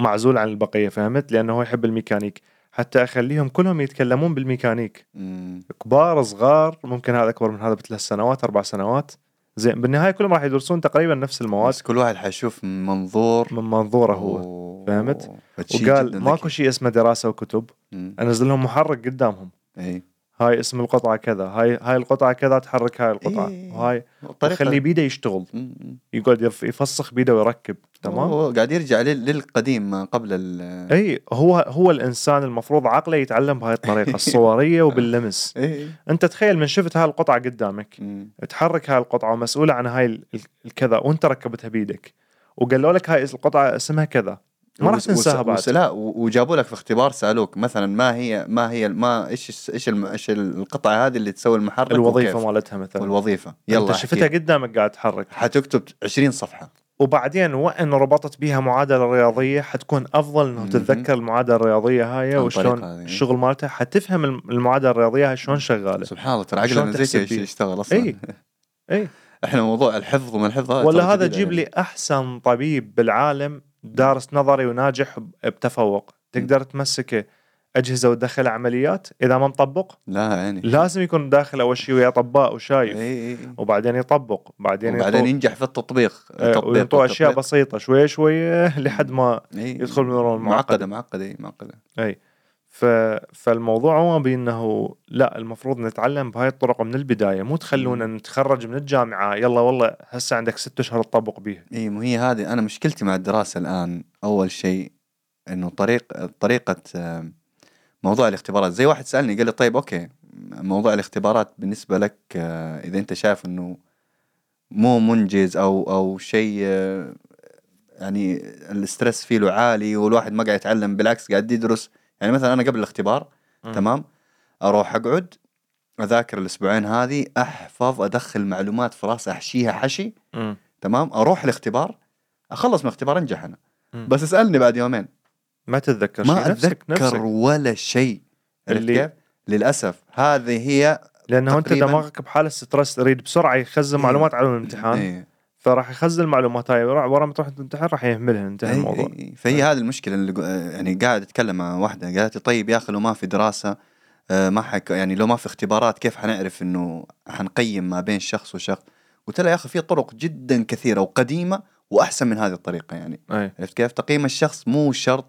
معزول عن البقية فهمت؟ لأنه هو يحب الميكانيك حتى أخليهم كلهم يتكلمون بالميكانيك مم. كبار صغار ممكن هذا أكبر من هذا بثلاث سنوات أربع سنوات زين بالنهاية كلهم راح يدرسون تقريبا نفس المواد بس كل واحد حيشوف من منظور من منظوره هو أوه. فهمت؟ فشي وقال ماكو. شيء اسمه دراسة وكتب. انزل لهم محرك قدامهم إي هاي اسم القطعة كذا هاي هاي القطعة كذا تحرك هاي القطعة. إيه. وهاي وخليه بيده يشتغل. يقعد يف- يفسخ بيده ويركب تمام؟ هو قاعد يرجع لل- للقديم ما قبل ال. إي هو هو الإنسان المفروض عقله يتعلم بهاي الطريقة الصورية وباللمس. إي. أنت تخيل من شفت هاي القطعة قدامك مم. تحرك هاي القطعة ومسؤولة عن هاي ال- ال- الكذا وأنت ركبتها بيدك. وقالوا لك هاي القطعة اسمها كذا. ما راح تنساها بعد لا وجابوا لك في اختبار سألوك مثلا ما هي ما هي ما إيش إيش إيش القطعة هذه اللي تسوي المحرك الوظيفة؟ مالتها مثلا والوظيفة يلا انت شفتها. قدامك قاعد تحرك حتكتب 20 صفحة وبعدين وإن ربطت بيها معادلة رياضية حتكون أفضل إنه. تتذكر المعادلة الرياضية هاي وشلون. الشغل مالتها حتفهم الم- المعادلة الرياضية هاي شلون شغالة سبحان الله ترى عقلنا زي؟ يشتغل أصلا إي إي إحنا موضوع الحفظ وما الحفظ ولا هذا جيب علينا. لي أحسن طبيب بالعالم دارس نظري وناجح بتفوق. تقدر تمسكه أجهزة وتدخل عمليات إذا ما مطبق؟ لا يعني. لازم يكون داخل اول شيء ويا أطباء وشايف. إي إي وبعدين يطبق. بعدين وبعدين ينجح في التطبيق تطبيق ويعطوه أشياء. بسيطة شوي شوي لحد ما إي. يدخل بالامور معقدة معقدة إي معقدة. إي. ف... فالموضوع هو بإنه لا المفروض نتعلم بهاي الطرق من البداية مو تخلونا نتخرج من الجامعة يلا والله هسه عندك ست أشهر تطبق بيها. إي مو هي هذه. أنا مشكلتي مع الدراسة الآن أول شيء إنه طريق طريقة موضوع الاختبارات. زي واحد سألني قال لي طيب أوكي موضوع الاختبارات بالنسبة لك إذا أنت شايف إنه مو منجز أو أو شيء يعني ال stress فيه عالي والواحد ما قاعد يتعلم بالعكس قاعد يدرس يعني مثلا أنا قبل الاختبار مم. تمام أروح أقعد أذاكر الأسبوعين هذه أحفظ أدخل معلومات في راسي أحشيها حشي مم. تمام أروح الاختبار أخلص من الاختبار أنجح أنا مم. بس اسألني بعد يومين ما تتذكر ما شيء نفسك أتذكر نفسك ولا شيء اللي- كيف؟ للأسف هذه هي لأنه أنت دماغك بحالة ستريس تريد بسرعة يخزن إيه. معلومات على الامتحان إيه. فراح يخزن المعلومات هاي ورا ما تروح تمتحن راح يهملها انتهى إيه الموضوع. إيه إيه. فهي هذه المشكلة اللي يعني قاعد أتكلم مع واحدة قالت لي طيب يا أخي لو ما في دراسة آه، ما حك يعني لو ما في اختبارات كيف حنعرف إنه حنقيم ما بين شخص وشخص؟ قلت لها يا أخي في طرق جدا كثيرة وقديمة وأحسن من هذه الطريقة يعني. اي عرفت كيف؟ تقييم الشخص مو شرط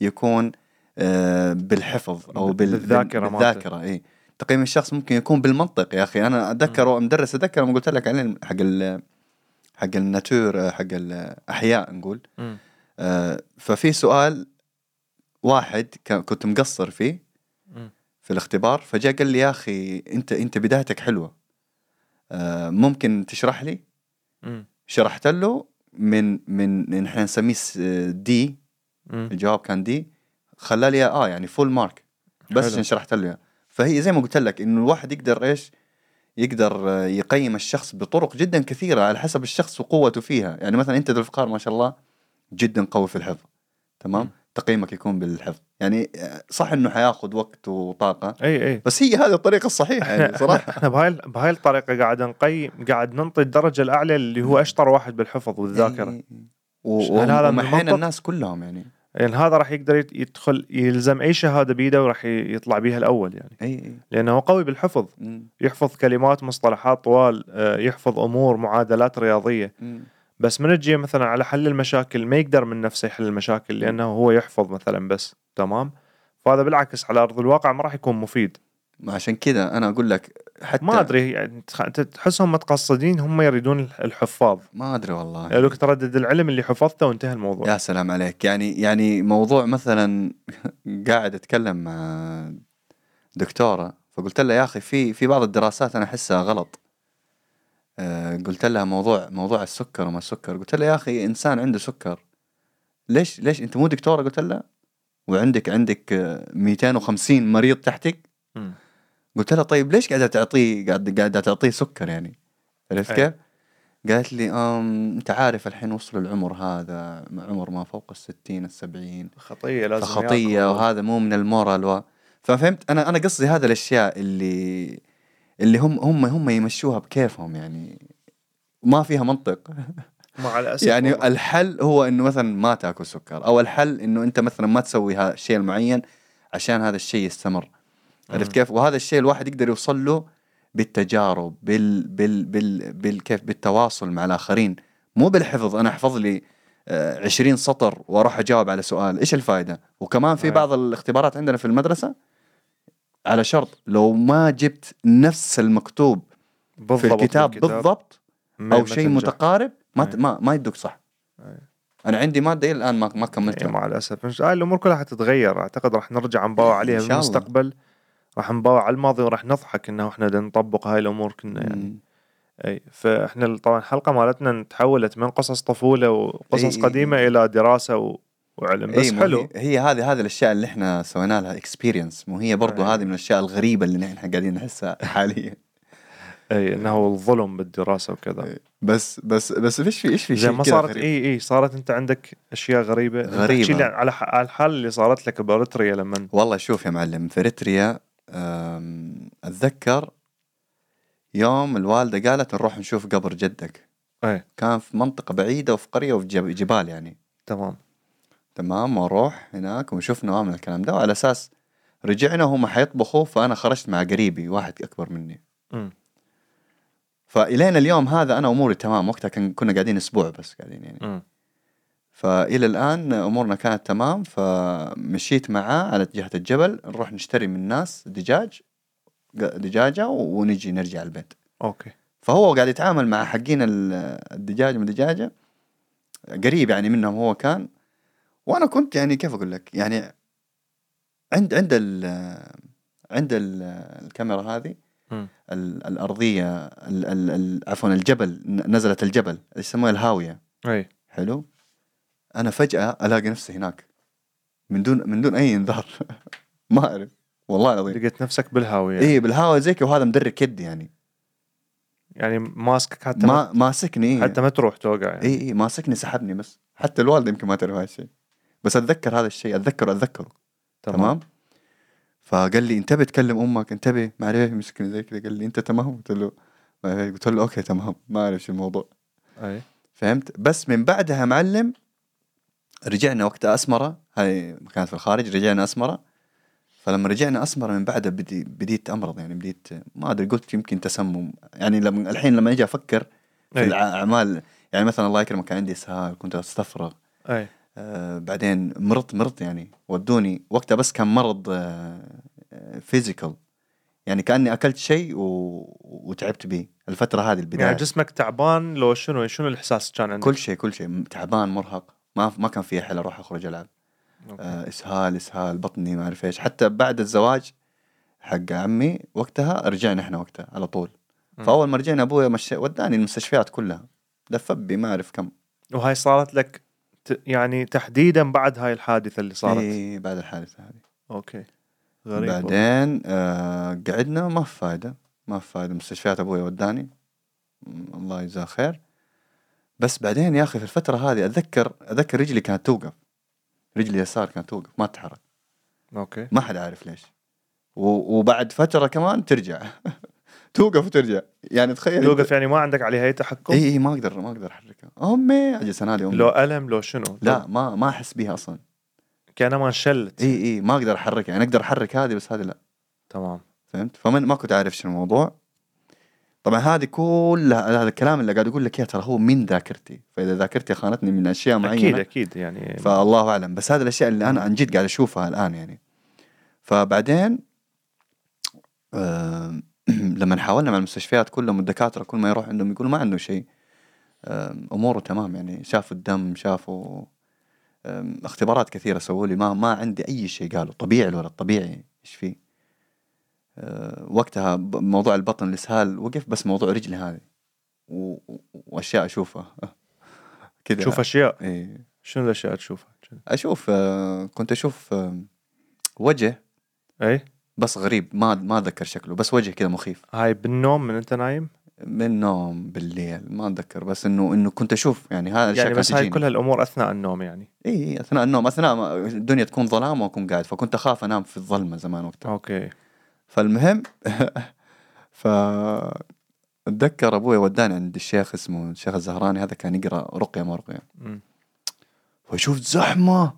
يكون آه، بالحفظ أو بال... بالذاكرة بال- مالته. بالذاكرة اي تقييم الشخص ممكن يكون بالمنطق يا أخي. أنا أتذكر مدرس أتذكر لما قلت لك عليه حق ال... حق الناتور آه، حق الأحياء نقول. آه، ففي سؤال واحد كنت مقصر فيه مم. في الاختبار فجاء قال لي يا أخي أنت أنت بدايتك حلوة آه، ممكن تشرح لي مم. شرحت له من من إحنا نسميه دي مم. الجواب كان دي خلى لي آه يعني full mark بس. عشان شرحت له. فهي زي ما قلت لك إنه الواحد يقدر إيش يقدر يقيم الشخص بطرق جدا كثيرة على حسب الشخص وقوته فيها. يعني مثلا أنت ذو الفقار ما شاء الله جدا قوي في الحفظ تمام. تقييمك يكون بالحفظ. يعني صح إنه حيأخذ وقت وطاقة إي إي. بس هي هذه الطريقة الصحيحة يعني صراحة. إحنا بهاي بهاي الطريقة قاعد نقيم قاعد ننطي الدرجة الأعلى اللي هو أشطر واحد بالحفظ والذاكرة. إيه. و- هل هذا من؟ الناس كلهم يعني. يعني هذا راح يقدر يدخل يلزم أي شهادة بيده وراح يطلع بيها الأول يعني. أي أي. لأنه قوي بالحفظ. مم. يحفظ كلمات مصطلحات طوال آه، يحفظ أمور معادلات رياضية. مم. بس من تجي مثلا على حل المشاكل ما يقدر من نفسه يحل المشاكل لأنه هو يحفظ مثلا بس. تمام؟ فهذا بالعكس على أرض الواقع ما راح يكون مفيد. ما عشان كذا أنا أقول لك حتى ما أدري يعني تحسهم متقصدين هم يريدون الحفاظ. ما أدري والله. يقول لك تردد العلم اللي حفظته وانتهى الموضوع. يا سلام عليك. يعني يعني موضوع مثلا قاعد أتكلم مع دكتورة فقلت لها يا أخي في في بعض الدراسات أنا أحسها غلط. آه، قلت لها موضوع موضوع السكر وما السكر. قلت لها يا أخي إنسان عنده سكر. ليش ليش؟ أنت مو دكتورة؟ قلت لها. وعندك عندك آه، 250 مريض تحتك. قلت لها طيب ليش قاعدة تعطيه قاعد قاعدة تعطيه سكر يعني عرفت أي. كيف؟ قالت لي أم أنت عارف الحين وصلوا العمر هذا عمر ما فوق الستين السبعين خطية لازم ياكل. وهذا مو من المورال و... ففهمت أنا أنا قصدي هذا الأشياء اللي اللي هم هم هم يمشوها بكيفهم يعني ما فيها منطق مع الاسف يعني والله. الحل هو إنه مثلا ما تاكل سكر أو الحل إنه أنت مثلا ما تسوي الشيء المعين عشان هذا الشيء يستمر عرفت. كيف وهذا الشيء الواحد يقدر يوصل له بالتجارب بال بال بال, بال كيف بالتواصل مع الآخرين مو بالحفظ أنا أحفظ لي آه، 20 سطر وأروح أجاوب على سؤال إيش الفائده وكمان في. بعض الاختبارات عندنا في المدرسة على شرط لو ما جبت نفس المكتوب في بالضبط الكتاب بالكتاب. بالضبط أو شيء. متقارب ما. ما ما يدوك صح. أنا عندي مادة الآن ما ما إيه، كملتها مع الأسف مش هاي الأمور كلها حتتغير أعتقد راح نرجع نباوع عليها إن شاء الله. راح نباوع على الماضي وراح نضحك إنه إحنا نطبق هاي الأمور كنا يعني مم. أي فإحنا طبعا الحلقة مالتنا تحولت من قصص طفولة وقصص إي. قديمة إلى دراسة و... وعلم بس حلو هي, هذه هذه الأشياء اللي إحنا سوينا لها experience مو هي برضو أي. هذه من الأشياء الغريبة اللي نحن قاعدين نحسها حاليا أي إنه الظلم بالدراسة وكذا. بس بس بس إيش في إيش في شيء ما صارت غريب؟ إي إي صارت أنت عندك أشياء غريبة لي على على الحال اللي صارت لك بأريتريا لما والله شوف يا معلم في أريتريا أم، أتذكر يوم الوالدة قالت نروح نشوف قبر جدك. اي كان في منطقة بعيدة وفي قرية وفي جب- جبال يعني. تمام. تمام وأروح هناك وشفنا وعمل الكلام ده وعلى أساس رجعنا وهم حيطبخوا فأنا خرجت مع قريبي واحد أكبر مني. مم. فالين اليوم هذا أنا اموري تمام وقتها كنا قاعدين أسبوع بس قاعدين يعني. مم. فإلى الآن أمورنا كانت تمام فمشيت معاه على جهة الجبل نروح نشتري من الناس دجاج دجاجة ونجي نرجع البيت. أوكي. فهو قاعد يتعامل مع حقين ال- الدجاج من الدجاجه قريب يعني منهم هو كان. وأنا كنت يعني كيف أقول لك؟ يعني عند عند ال عند ال الكاميرا هذه مم. ال- الأرضية ال- ال- ال- عفوا الجبل نزلت الجبل يسموها الهاوية. أي. حلو؟ أنا فجأة ألاقي نفسي هناك. من دون من دون أي انذار. ما أعرف. والله العظيم. لقيت نفسك بالهاوية. يعني. إيه بالهواء زي كذا. وهذا مدرك يد يعني. يعني ماسكك حتى ما ما ماسكني. حتى ما تروح توقع يعني. اي اي ماسكني سحبني بس. حتى الوالده يمكن ما تعرف هذا الشيء. بس أتذكر هذا الشيء. أتذكره أتذكره. تمام, تمام؟ فقال لي انتبه تكلم أمك انتبه ما اعرف مسكني زي كذا. قال لي أنت تمام؟ قلت له ما أعرف. قلت له أوكي تمام. ما أعرف شو الموضوع. أي. فهمت؟ بس من بعدها معلم رجعنا وقتها أسمرة هاي كانت في الخارج رجعنا أسمرة. فلما رجعنا أسمرة من بعدها بدي بديت أمرض يعني بديت ما أدري قلت يمكن تسمم. يعني لما الحين لما أجي أفكر في أي. الأعمال يعني مثلا الله يكرمك كان عندي إسهال كنت أستفرغ. أي. آه بعدين مرضت مرضت يعني. ودوني وقتها بس كان مرض physical يعني كأني أكلت شيء و... وتعبت به الفترة هذه البداية. يعني جسمك تعبان لو شنو؟ شنو الإحساس كان عندك؟ كل شيء كل شيء. تعبان مرهق. ما ما كان في حل أروح أخرج ألعب. أوكي. آه إسهال إسهال بطني ما أعرف إيش. حتى بعد الزواج حق عمي وقتها رجعنا إحنا وقتها على طول. فأول ما رجعنا أبوي مش... وداني المستشفيات كلها. لفت بي ما أعرف كم. وهاي صارت لك ت... يعني تحديدا بعد هاي الحادثة اللي صارت؟ إيه بعد الحادثة هذه. أوكي. غريب. بعدين آه قعدنا ما في فايدة. ما في فايدة. مستشفيات أبوي وداني. الله يجزاه خير. بس بعدين يا أخي في الفترة هذه أتذكر أتذكر رجلي كانت توقف. رجلي اليسار كانت توقف ما تتحرك أوكي. ما حد عارف ليش. و- وبعد فترة كمان ترجع. توقف وترجع. يعني تخيل توقف يعني ما عندك عليها أي تحكم؟ إي إي ما أقدر ما أقدر احركها أمي أجلس انادي أمي. لو ألم لو شنو؟ لا ما ما أحس بيها أصلا. كأنها ما انشلت إي إي ما أقدر أحركها. يعني أقدر أحرك هذه بس هذه لا. تمام. فهمت؟ فمن ما كنت عارف شنو الموضوع. طبعا هذه كلها هذا الكلام اللي قاعد أقول لك إياه ترى هو من ذاكرتي. فإذا ذاكرتي خانتني من أشياء أكيد معينة. أكيد يعني فالله أعلم. بس هذه الأشياء اللي أنا عن جد قاعد أشوفها الآن يعني. فبعدين لما حاولنا مع المستشفيات كلهم الدكاتره كل ما يروح عندهم يقولوا ما عنده شيء. أموره تمام يعني. شافوا الدم شافوا اختبارات كثيرة سووا لي ما ما عندي أي شيء قالوا. طبيعي الولد طبيعي. إيش فيه؟ وقتها ب- موضوع البطن الإسهال وقف بس موضوع رجلي هذه. و- وأشياء أشوفها. كذا. تشوف أشياء؟ إيه. شنو الأشياء تشوفها؟ أشوف آه، كنت أشوف آه، وجه إي. بس غريب ما ما أتذكر شكله بس وجه كذا مخيف. هاي بالنوم من أنت نايم؟ من نوم بالليل ما أتذكر بس إنه إنه كنت أشوف يعني هذا يعني بس هاي. كل هالامور أثناء النوم يعني. إي أثناء النوم أثناء الدنيا تكون ظلام وأكون قاعد فكنت أخاف أنام في الظلمة زمان وقتها. أوكي. فالمهم ف اتذكر أبوي وداني عند الشيخ اسمه الشيخ الزهراني هذا كان يقرأ رقية ما رقية. فشفت زحمة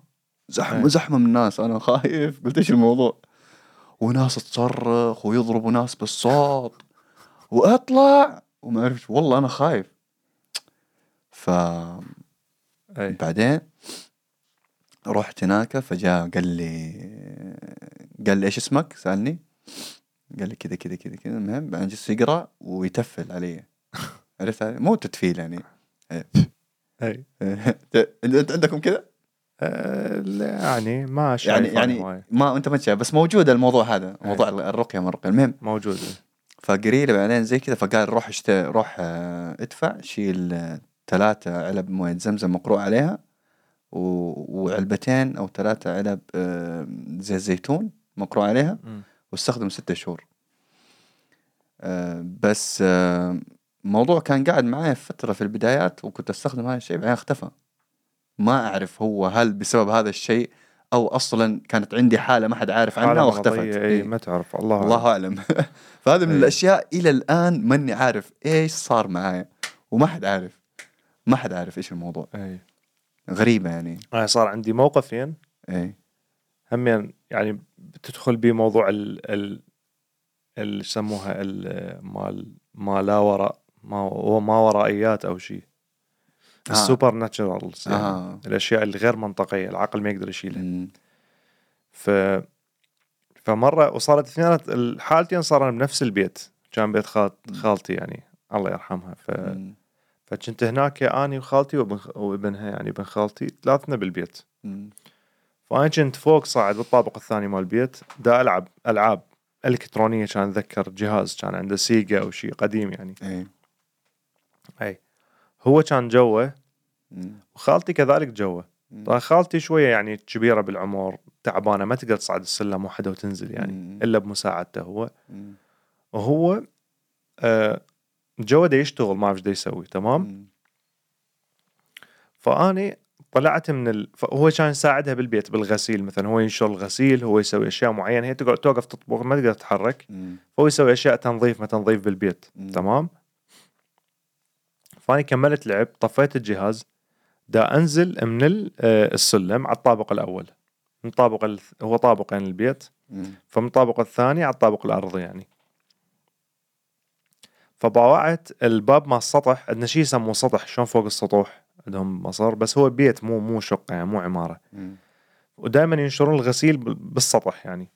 زحمة إيه. زحمة من الناس. أنا خايف. قلت إيش الموضوع؟ وناس تصرخ ويضربوا ناس بالصوت. وأطلع. وما أعرف والله أنا خايف. ف اي بعدين رحت هناك فجاء قال لي قال لي إيش اسمك؟ سألني. قال لي كذا كذا كذا كذا المهم بعدين جلس يقرأ ويتفل علي عرفت علي؟ مو تتفيل يعني أي أنت عندكم كذا؟ لا، يعني ما يعني يعني. ما أنت ما تشايف بس موجود الموضوع هذا. موضوع الرقية من الرقيه المهم موجود فقري لي بعدين زي كذا فقال روح اشت... روح آه، ادفع شيل آه، ثلاثة علب موية زمزم مقروء عليها و... وعلبتين أو ثلاثة علب زيت زيتون مقروء عليها مم. واستخدم ستة شهور. آه، بس آه، الموضوع كان قاعد معي فترة في البدايات وكنت أستخدم هذا الشيء بعدين اختفى. ما أعرف هو هل بسبب هذا الشيء أو أصلا كانت عندي حالة ما حد عارف عنها واختفت. مرضية، إيه. ما تعرف الله الله أعلم. فهذا من أي. الأشياء إلى الآن ماني عارف إيش صار معايا. وما حد عارف. ما حد عارف إيش الموضوع. اي غريبة يعني. أنا صار عندي موقفين. اي همين يعني بتدخل بموضوع ال ال ال شو يسموها ال مال ما لا وراء ما ما ورائيات أو شيء آه. السوبر ناتشرالز يعني آه. الأشياء الغير منطقية العقل ما يقدر يشيلها مم. ف فمرة وصارت اثنين الحالتين صارن بنفس البيت كان بيت خالت خالتي يعني الله يرحمها ف مم. فكنت هناك أني وخالتي وابن وابنها يعني ابن خالتي ثلاثنا بالبيت مم. فانا كنت فوق صاعد بالطابق الثاني مال البيت دا ألعب ألعاب إلكترونية كان أتذكر جهاز كان عنده سيجا أو شيء قديم يعني اي إي هو كان جوه. وخالتي كذلك جوه. طبعا خالتي شوية يعني كبيرة بالعمر تعبانة ما تقدر تصعد السلم وحده وتنزل يعني مم. إلا بمساعدته هو مم. وهو آه جوا دا يشتغل ما أعرف إيش دا يسوي تمام مم. فأني طلعت من ال... فهو كان يساعدها بالبيت بالغسيل مثلا. هو ينشر الغسيل هو يسوي أشياء معينة. هي تقعد توقف تطبخ ما تقدر تتحرك. فهو يسوي أشياء تنظيف ما تنظيف بالبيت. مم. تمام؟ فاني كملت لعب طفيت الجهاز. دا أنزل من آه، السلم على الطابق الأول. من طابق ال... هو طابقين البيت. مم. فمن الطابق الثاني على الطابق الارضي يعني. فباوعت الباب مال السطح عندنا شيء يسموه سطح شلون فوق السطوح؟ عندهم مصر بس هو بيت مو مو شقة يعني مو عمارة. ودائما ينشرون الغسيل بال- بالسطح يعني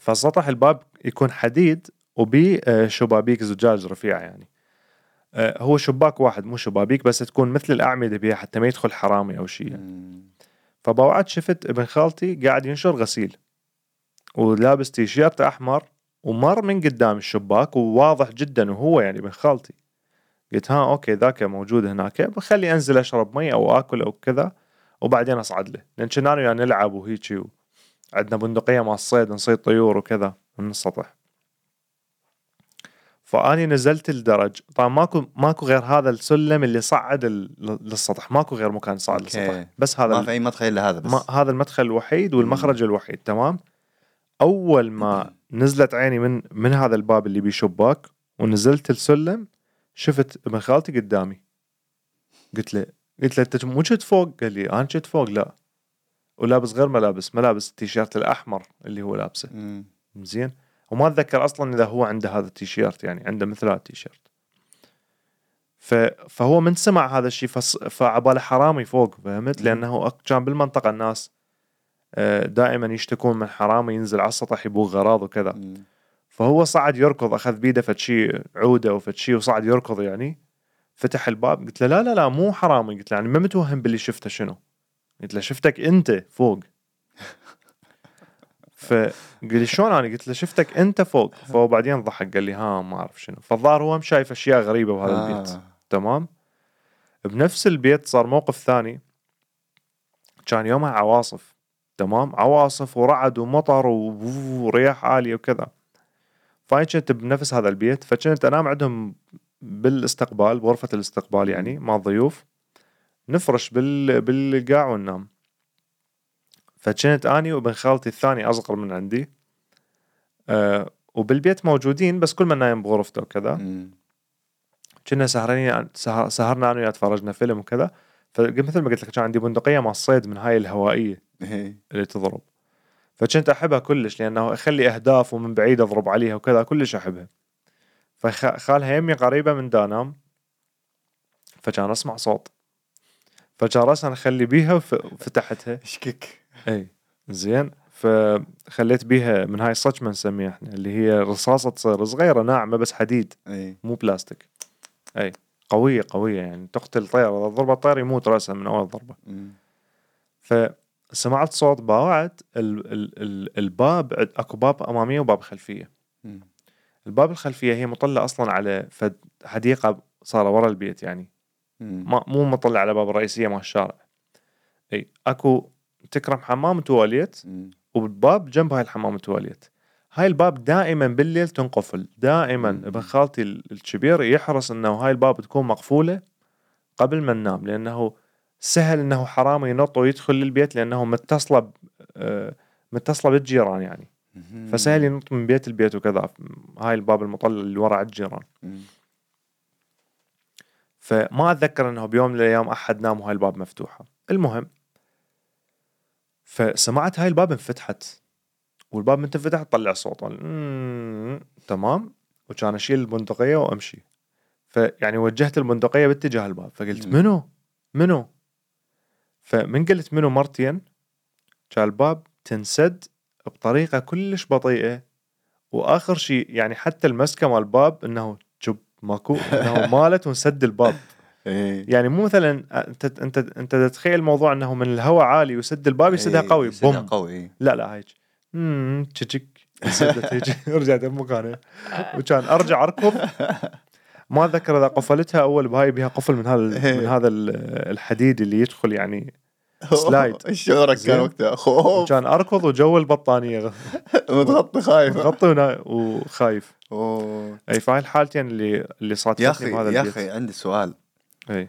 فالسطح الباب يكون حديد وبيه آه، شبابيك زجاج رفيعه يعني آه، هو شباك واحد مو شبابيك بس تكون مثل الأعمدة بها حتى ما يدخل حرامي أو شيء يعني. مم. فباوعت شفت ابن خالتي قاعد ينشر غسيل ولابس تيشيرت أحمر ومر من قدام الشباك وواضح جدا وهو يعني ابن خالتي قلت ها أوكي ذاك موجود هناك بخلي أنزل أشرب مي أو آكل أو كذا وبعدين أصعد له. لأن كنا أنا وياه نلعب وهيجي. عندنا بندقية مع الصيد نصيد طيور وكذا من السطح فأني نزلت الدرج. طبعا ماكو ماكو غير هذا السلم اللي صعد للسطح. ماكو غير مكان صعد. للسطح. بس هذا ما في أي مدخل إلا هذا بس. ما هذا المدخل الوحيد والمخرج الوحيد. تمام؟ أول ما نزلت عيني من من هذا الباب اللي بيه شباك ونزلت السلم شفت ابن خالتي قدامي. قلت له قلت له أنت مو شفت فوق؟ قال لي أنا شفت فوق لا. ولابس غير ملابس ملابس التيشيرت الأحمر اللي هو لابسه. زين. وما أتذكر أصلا إذا هو عنده هذا التيشيرت يعني عنده مثل هذا التيشيرت. ف... فهو من سمع هذا الشيء فص... فعباله حرامي فوق فهمت. لأنه كان بالمنطقة الناس آه، دائما يشتكون من حرامي ينزل على السطح يبوغ غراض وكذا. مم. فهو صعد يركض أخذ بيده فد شيء عودة شيء وصعد يركض يعني. فتح الباب قلت له لا لا لا مو حرامي قلت له يعني ما متوهم باللي شفته شنو؟ قلت له شفتك أنت فوق. فقال لي شلون أنا؟ قلت له شفتك أنت فوق. فهو بعدين ضحك قال لي ها ما أعرف شنو. فالظاهر هو شايف أشياء غريبة بهذا البيت. آه. تمام؟ بنفس البيت صار موقف ثاني. كان يومها عواصف. تمام؟ عواصف ورعد ومطر ورياح عالية وكذا. فاي كنت بنفس هذا البيت فكنت أنام عندهم بالاستقبال بغرفة الاستقبال يعني مع الضيوف نفرش بال بالقاع وننام. فكنت أني وابن خالتي الثاني أصغر من عندي أه وبالبيت موجودين بس كل من نايم بغرفته وكذا. كنا سهرانين سهر سهرنا أنا وياه تفرجنا فيلم وكذا. فمثل ما قلت لك كان عندي بندقية مع الصيد من هاي الهوائية إيه. اللي تضرب. فكنت أحبها كلش لأنه أخلي أهداف ومن بعيد أضرب عليها وكذا كلش أحبها. فخالها يمي قريبة من دانام فكان أسمع صوت. فكان راسا اخلي بيها وف- وفتحتها. اشكك إي زين. فخليت بيها من هاي الصجمه نسميها إحنا اللي هي رصاصة تصير صغيرة ناعمة بس حديد. إي. مو بلاستيك. إي قوية قوية يعني تقتل طير إذا ضربت طير يموت راسا من أول ضربة. مم. فسمعت صوت باوعت ال ال ال الباب أكو باب اماميه وباب خلفية مم. الباب الخلفية هي مطلة أصلا على فد حديقة صار ورا البيت يعني. ما مو مطلة على باب الرئيسيه مال الشارع إي أكو تكرم حمام تواليت مم. والباب جنب هاي الحمام تواليت هاي الباب دائما بالليل تنقفل دائما. أبن خالتي ال- الكبير يحرص إنه هاي الباب تكون مقفولة قبل ما ننام لأنه سهل إنه حرامي ينط ويدخل للبيت لأنه متصلة آه، متصلة بالجيران يعني. فسهل ينط من بيت البيت وكذا. هاي الباب المطلل اللي ورا الجيران. فما أتذكر إنه بيوم من الأيام أحد نام وهاي الباب مفتوحة. المهم فسمعت هاي الباب انفتحت. والباب من تنفتح تطلع صوت. تمام. وكان أشيل البندقية وأمشي. فيعني وجهت البندقية باتجاه الباب. فقلت. منو؟ منو؟ فمن قلت منو مرتين؟ كان الباب تنسد بطريقة كلش بطيئة وآخر شيء يعني حتى المسكة مال الباب إنه شب ماكو إنه مالت ونسد الباب. اي يعني مو مثلا أنت أنت أنت تتخيل الموضوع إنه من الهواء عالي يسد الباب يسدها إي، قوي يسدها بوم. قوي إي. لا لا هيك. امم تشك سدت هيك رجعت بمكانها وكان أرجع اركض ما اتذكر إذا قفلتها أول بهاي بها قفل من هذا من هذا ال- الحديد اللي يدخل يعني سلايد. شعورك. كان وقتها؟ خوف كان أركض وجو البطانية. متغطي خايف. ونا- وخايف. أوه. أي فهاي الحالتين اللي اللي صادفتني يا أخي بهذا يا البيت أخي عندي سؤال. إي.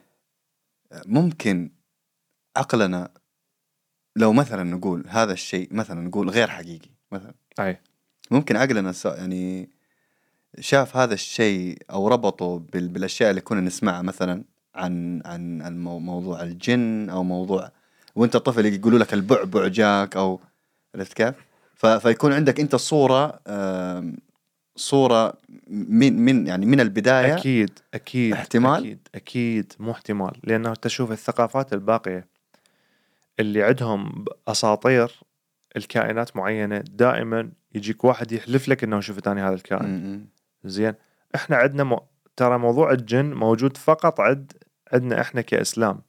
ممكن عقلنا لو مثلا نقول هذا الشيء مثلا نقول غير حقيقي مثلا. أي. ممكن عقلنا يعني شاف هذا الشيء أو ربطه بال- بالأشياء اللي كنا نسمعها مثلا عن عن عن مو- موضوع الجن أو موضوع وأنت طفل يقولوا لك البعبع جاك أو عرفت كيف؟ فيكون عندك أنت صورة صورة من من يعني من البداية أكيد أكيد احتمال؟ أكيد أكيد مو احتمال لأنه تشوف الثقافات الباقية اللي عندهم اساطير الكائنات معينة دائما يجيك واحد يحلف لك إنه شفت أنا هذا الكائن. زين. إحنا عندنا م... ترى موضوع الجن موجود فقط عند عندنا إحنا كإسلام.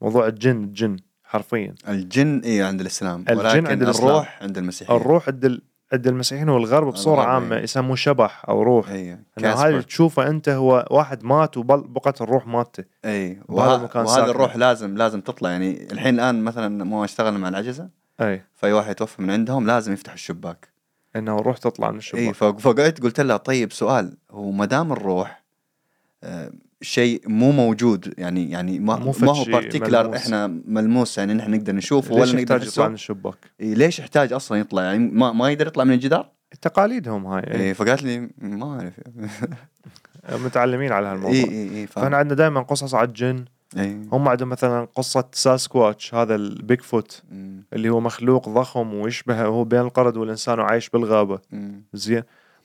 موضوع الجن الجن حرفيا. الجن اي عند الإسلام. الجن ولكن عند الإسلام. الروح عند المسيحيه الروح عند ال... عند المسيحيين والغرب بصورة الغرب، عامة إيه. يسموه شبح أو روح. اي إنه هذا تشوفه أنت هو واحد مات وبقت الروح مالته. اي وهذا وه... وهذا. الروح لازم لازم تطلع. يعني الحين الآن مثلا مو اشتغلنا مع العجزة اي فأي واحد يتوفى من عندهم لازم يفتح الشباك. إنه روح تطلع من الشباك اي فقعدت قلت لها طيب سؤال هو ما دام الروح آه، شيء مو موجود يعني يعني ما مو ما هو شيء particular ملموس. إحنا ملموس يعني نحن نقدر نشوفه ولا نقدر يحتاج يطلع من الشباك؟ إيه ليش يحتاج أصلا يطلع يعني ما ما يقدر يطلع من الجدار؟ تقاليدهم هاي إيه إيه. فقالت لي ما أعرف متعلمين على هالموضوع اي اي اي فإحنا عندنا دائما قصص على الجن اي هم عندهم مثلا قصة Sasquatch هذا ال Big Foot مم. اللي هو مخلوق ضخم ويشبه هو بين القرد والإنسان وعايش بالغابة. مم. زين.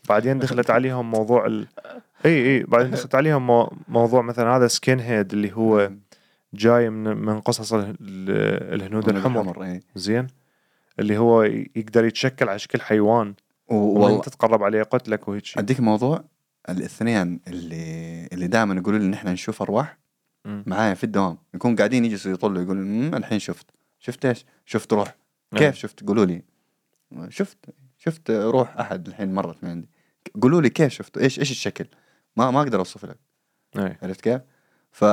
بعدين دخلت عليهم موضوع ال... إي إي. بعدين دخلت عليهم مو... موضوع مثلا هذا skin head اللي هو جاي من من قصص ال... ال- الهنود الحمر. زين. اللي هو يقدر يتشكل على شكل حيوان. ومن تتقرب عليه يقتلك وهيك أديك موضوع؟ الاثنين اللي اللي دائما يقولوا لي إن إحنا نشوف أرواح. معايا في الدوام يكون قاعدين يجلسوا يطلوا يقولوا "أمم، الحين شفت شفت إيش؟ شفت روح إيه. كيف شفت؟ قولوا لي شفت شفت روح أحد الحين مرت من عندي قولوا لي كيف شفته؟ إيش إيش الشكل؟ ما ما أقدر اوصف لك اي عرفت كيف؟ ف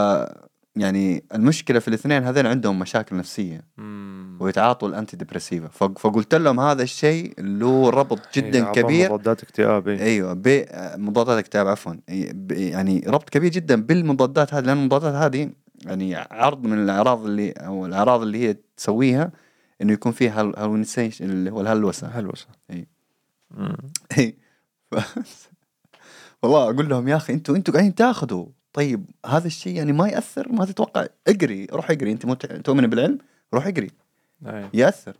يعني المشكلة في الاثنين هذين عندهم مشاكل نفسية مم. ويتعاطوا ال anti depressive فقلت لهم هذا الشيء له ربط جدا إيه، عطاهم كبير مضادات اكتئاب إيه. أيوه بمضادات الاكتئاب عفوا يعني ربط كبير جدا بالمضادات هذه لأن المضادات هذه يعني عرض من الأعراض اللي أو الأعراض اللي هي تسويها إنه يكون فيها هال- هالونيسيشن اللي هو الهلوسة. إي. ف- والله أقول لهم يا أخي أنتوا أنتوا قاعدين تاخذوا طيب هذا الشيء يعني ما يأثر؟ ما تتوقع؟ اقري روح اقري. انت. تؤمن بالعلم؟ روح اقري. أي. يأثر.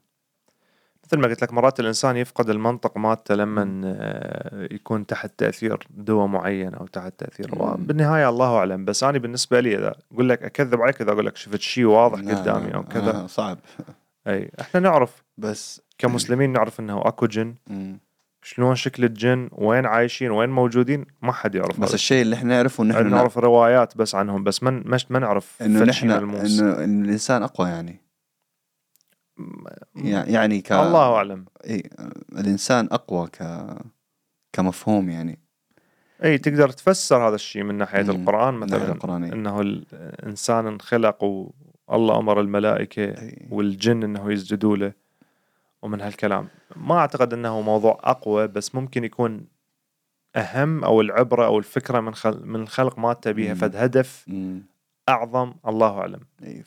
مثل ما قلت لك مرات الإنسان يفقد المنطق مالته لما آه، يكون تحت تأثير دواء معين أو تحت تأثير مم. بالنهاية الله أعلم. بس أنا بالنسبة لي إذا أقول لك أكذب عليك إذا أقول لك شفت شيء واضح قدامي أو كذا. آه صعب. أي. إحنا نعرف. بس كمسلمين نعرف إنه أكو جن. مم. شلون شكل الجن وين عايشين وين موجودين ما حد يعرف بس الشيء اللي إحنا نعرفه ان الشيء. إحنا نعرف روايات بس عنهم بس ما مش ما نعرف إنه نحن. إنه الإنسان أقوى يعني يع- يعني ك الله أعلم إيه الإنسان أقوى ك كمفهوم يعني إي تقدر تفسر هذا الشيء من ناحية مم. القرآن من مثلا القرآن، إيه. إنه الانسان انخلق والله أمر الملائكة إيه. والجن إنه يسجدوا له ومن هالكلام ما أعتقد إنه موضوع أقوى بس ممكن يكون أهم أو العبرة أو الفكرة من خل... من الخلق مالته بيها مم. فد هدف مم. أعظم الله.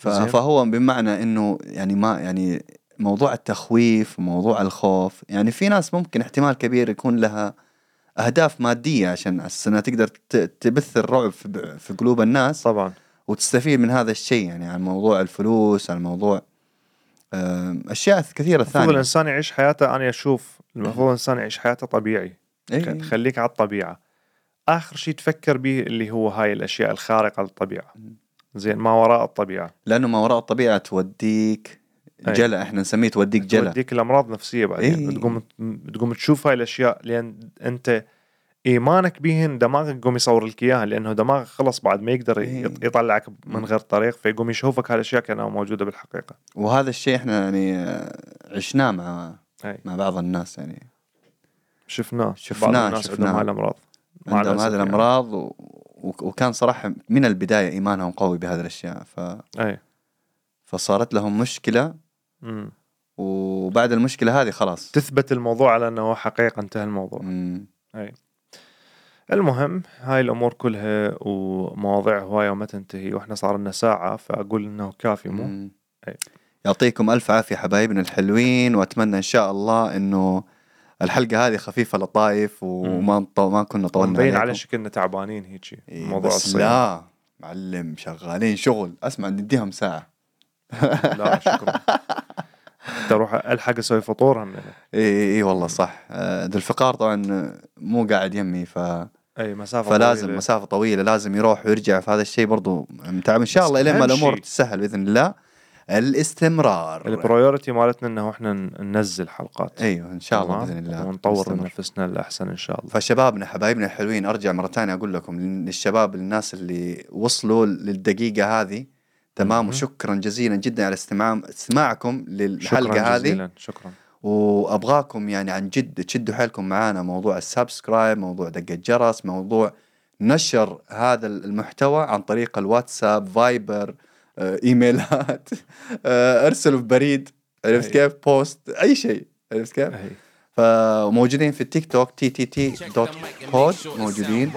زين. فهو بمعنى إنه يعني ما يعني موضوع التخويف وموضوع الخوف يعني في ناس ممكن احتمال كبير يكون لها أهداف مادية عشان أساس انها تقدر تبث الرعب في, في قلوب الناس طبعا وتستفيد من هذا الشيء يعني عن موضوع الفلوس عن موضوع أشياء كثيرة المفروض ثانية. الإنسان يعيش حياته أنا أشوف المفروض الإنسان يعيش حياته طبيعي. إيه. خليك على الطبيعة. آخر شيء تفكر به اللي هو هاي الأشياء الخارقة للطبيعة. زين ما وراء الطبيعة. لأنه ما وراء الطبيعة توديك أي. جلأ إحنا نسميه توديك جلأ. توديك الامراض نفسية بعدين. إيه. تقوم تقوم تشوف هاي الأشياء لأن أنت إيمانك بهن دماغك يقوم يصور لك إياها لأنه دماغك خلص بعد ما يقدر إيه. يط- يطلعك من غير طريق فيقوم يشوفك هاي الاشياء كأنها موجودة بالحقيقة وهذا الشيء إحنا يعني عشناه مع أي. مع بعض الناس يعني شفناه شفناه، بعض الناس شفناه. عندهم هاي الأمراض مع عندهم هذه يعني. الأمراض. و... وكان صراحة من البداية إيمانهم قوي بهذه الأشياء ف... أي فصارت لهم مشكلة مم. وبعد المشكلة هذه خلاص تثبت الموضوع على أنه حقيقة انتهى الموضوع مم. المهم هاي الأمور كلها ومواضيع هواية وما تنتهي وإحنا صار لنا ساعة فأقول إنه كافي مو. أي. يعطيكم ألف عافية حبايبنا الحلوين وأتمنى إن شاء الله إنه الحلقة هذه خفيفة لطايف وما نط- ما كنا طولنا مبين. على شكلنا تعبانين هيجي إيه، موضوع بس الصيام. لا معلم شغالين شغل. أسمع نديهم ساعة. لا شكرا. تروح ألحق أسوي فطور هم اي اي والله صح. آه، ذو الفقار طبعا مو قاعد يمي ف أي مسافة فلازم طويلة. مسافة طويلة لازم يروح ويرجع فهذا الشيء برضو متعب إن شاء الله لين ما الأمور تسهل بإذن الله. الاستمرار. ال priority مالتنا إنه إحنا ننزل حلقات. أيوه إن شاء الله؟ بإذن الله. ونطور من. نفسنا الاحسن إن شاء الله. فشبابنا حبايبنا الحلوين أرجع مرة ثانية أقول لكم للشباب الناس اللي وصلوا للدقيقة هذه. تمام؟ مهم. وشكرا جزيلا جدا على استماع استماعكم شكرا للحلقه هذه. جزيلا شكرا. وأبغاكم يعني عن جد تشدوا حيلكم معانا موضوع ال subscribe موضوع دقة جرس موضوع نشر هذا المحتوى عن طريق الواتساب فايبر آه، إيميلات آه، أرسلوا في بريد عرفت. كيف؟ بوست أي شيء عرفت كيف. فموجودين في التيك توك تي تي تي دوت بود موجودين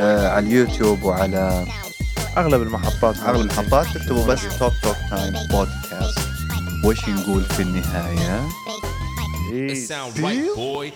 آه على اليوتيوب وعلى أغلب المحطات. أغلب المحطات تكتبوا بس توك توك تايم بودكاست وش نقول في النهاية؟ It sound right, boy.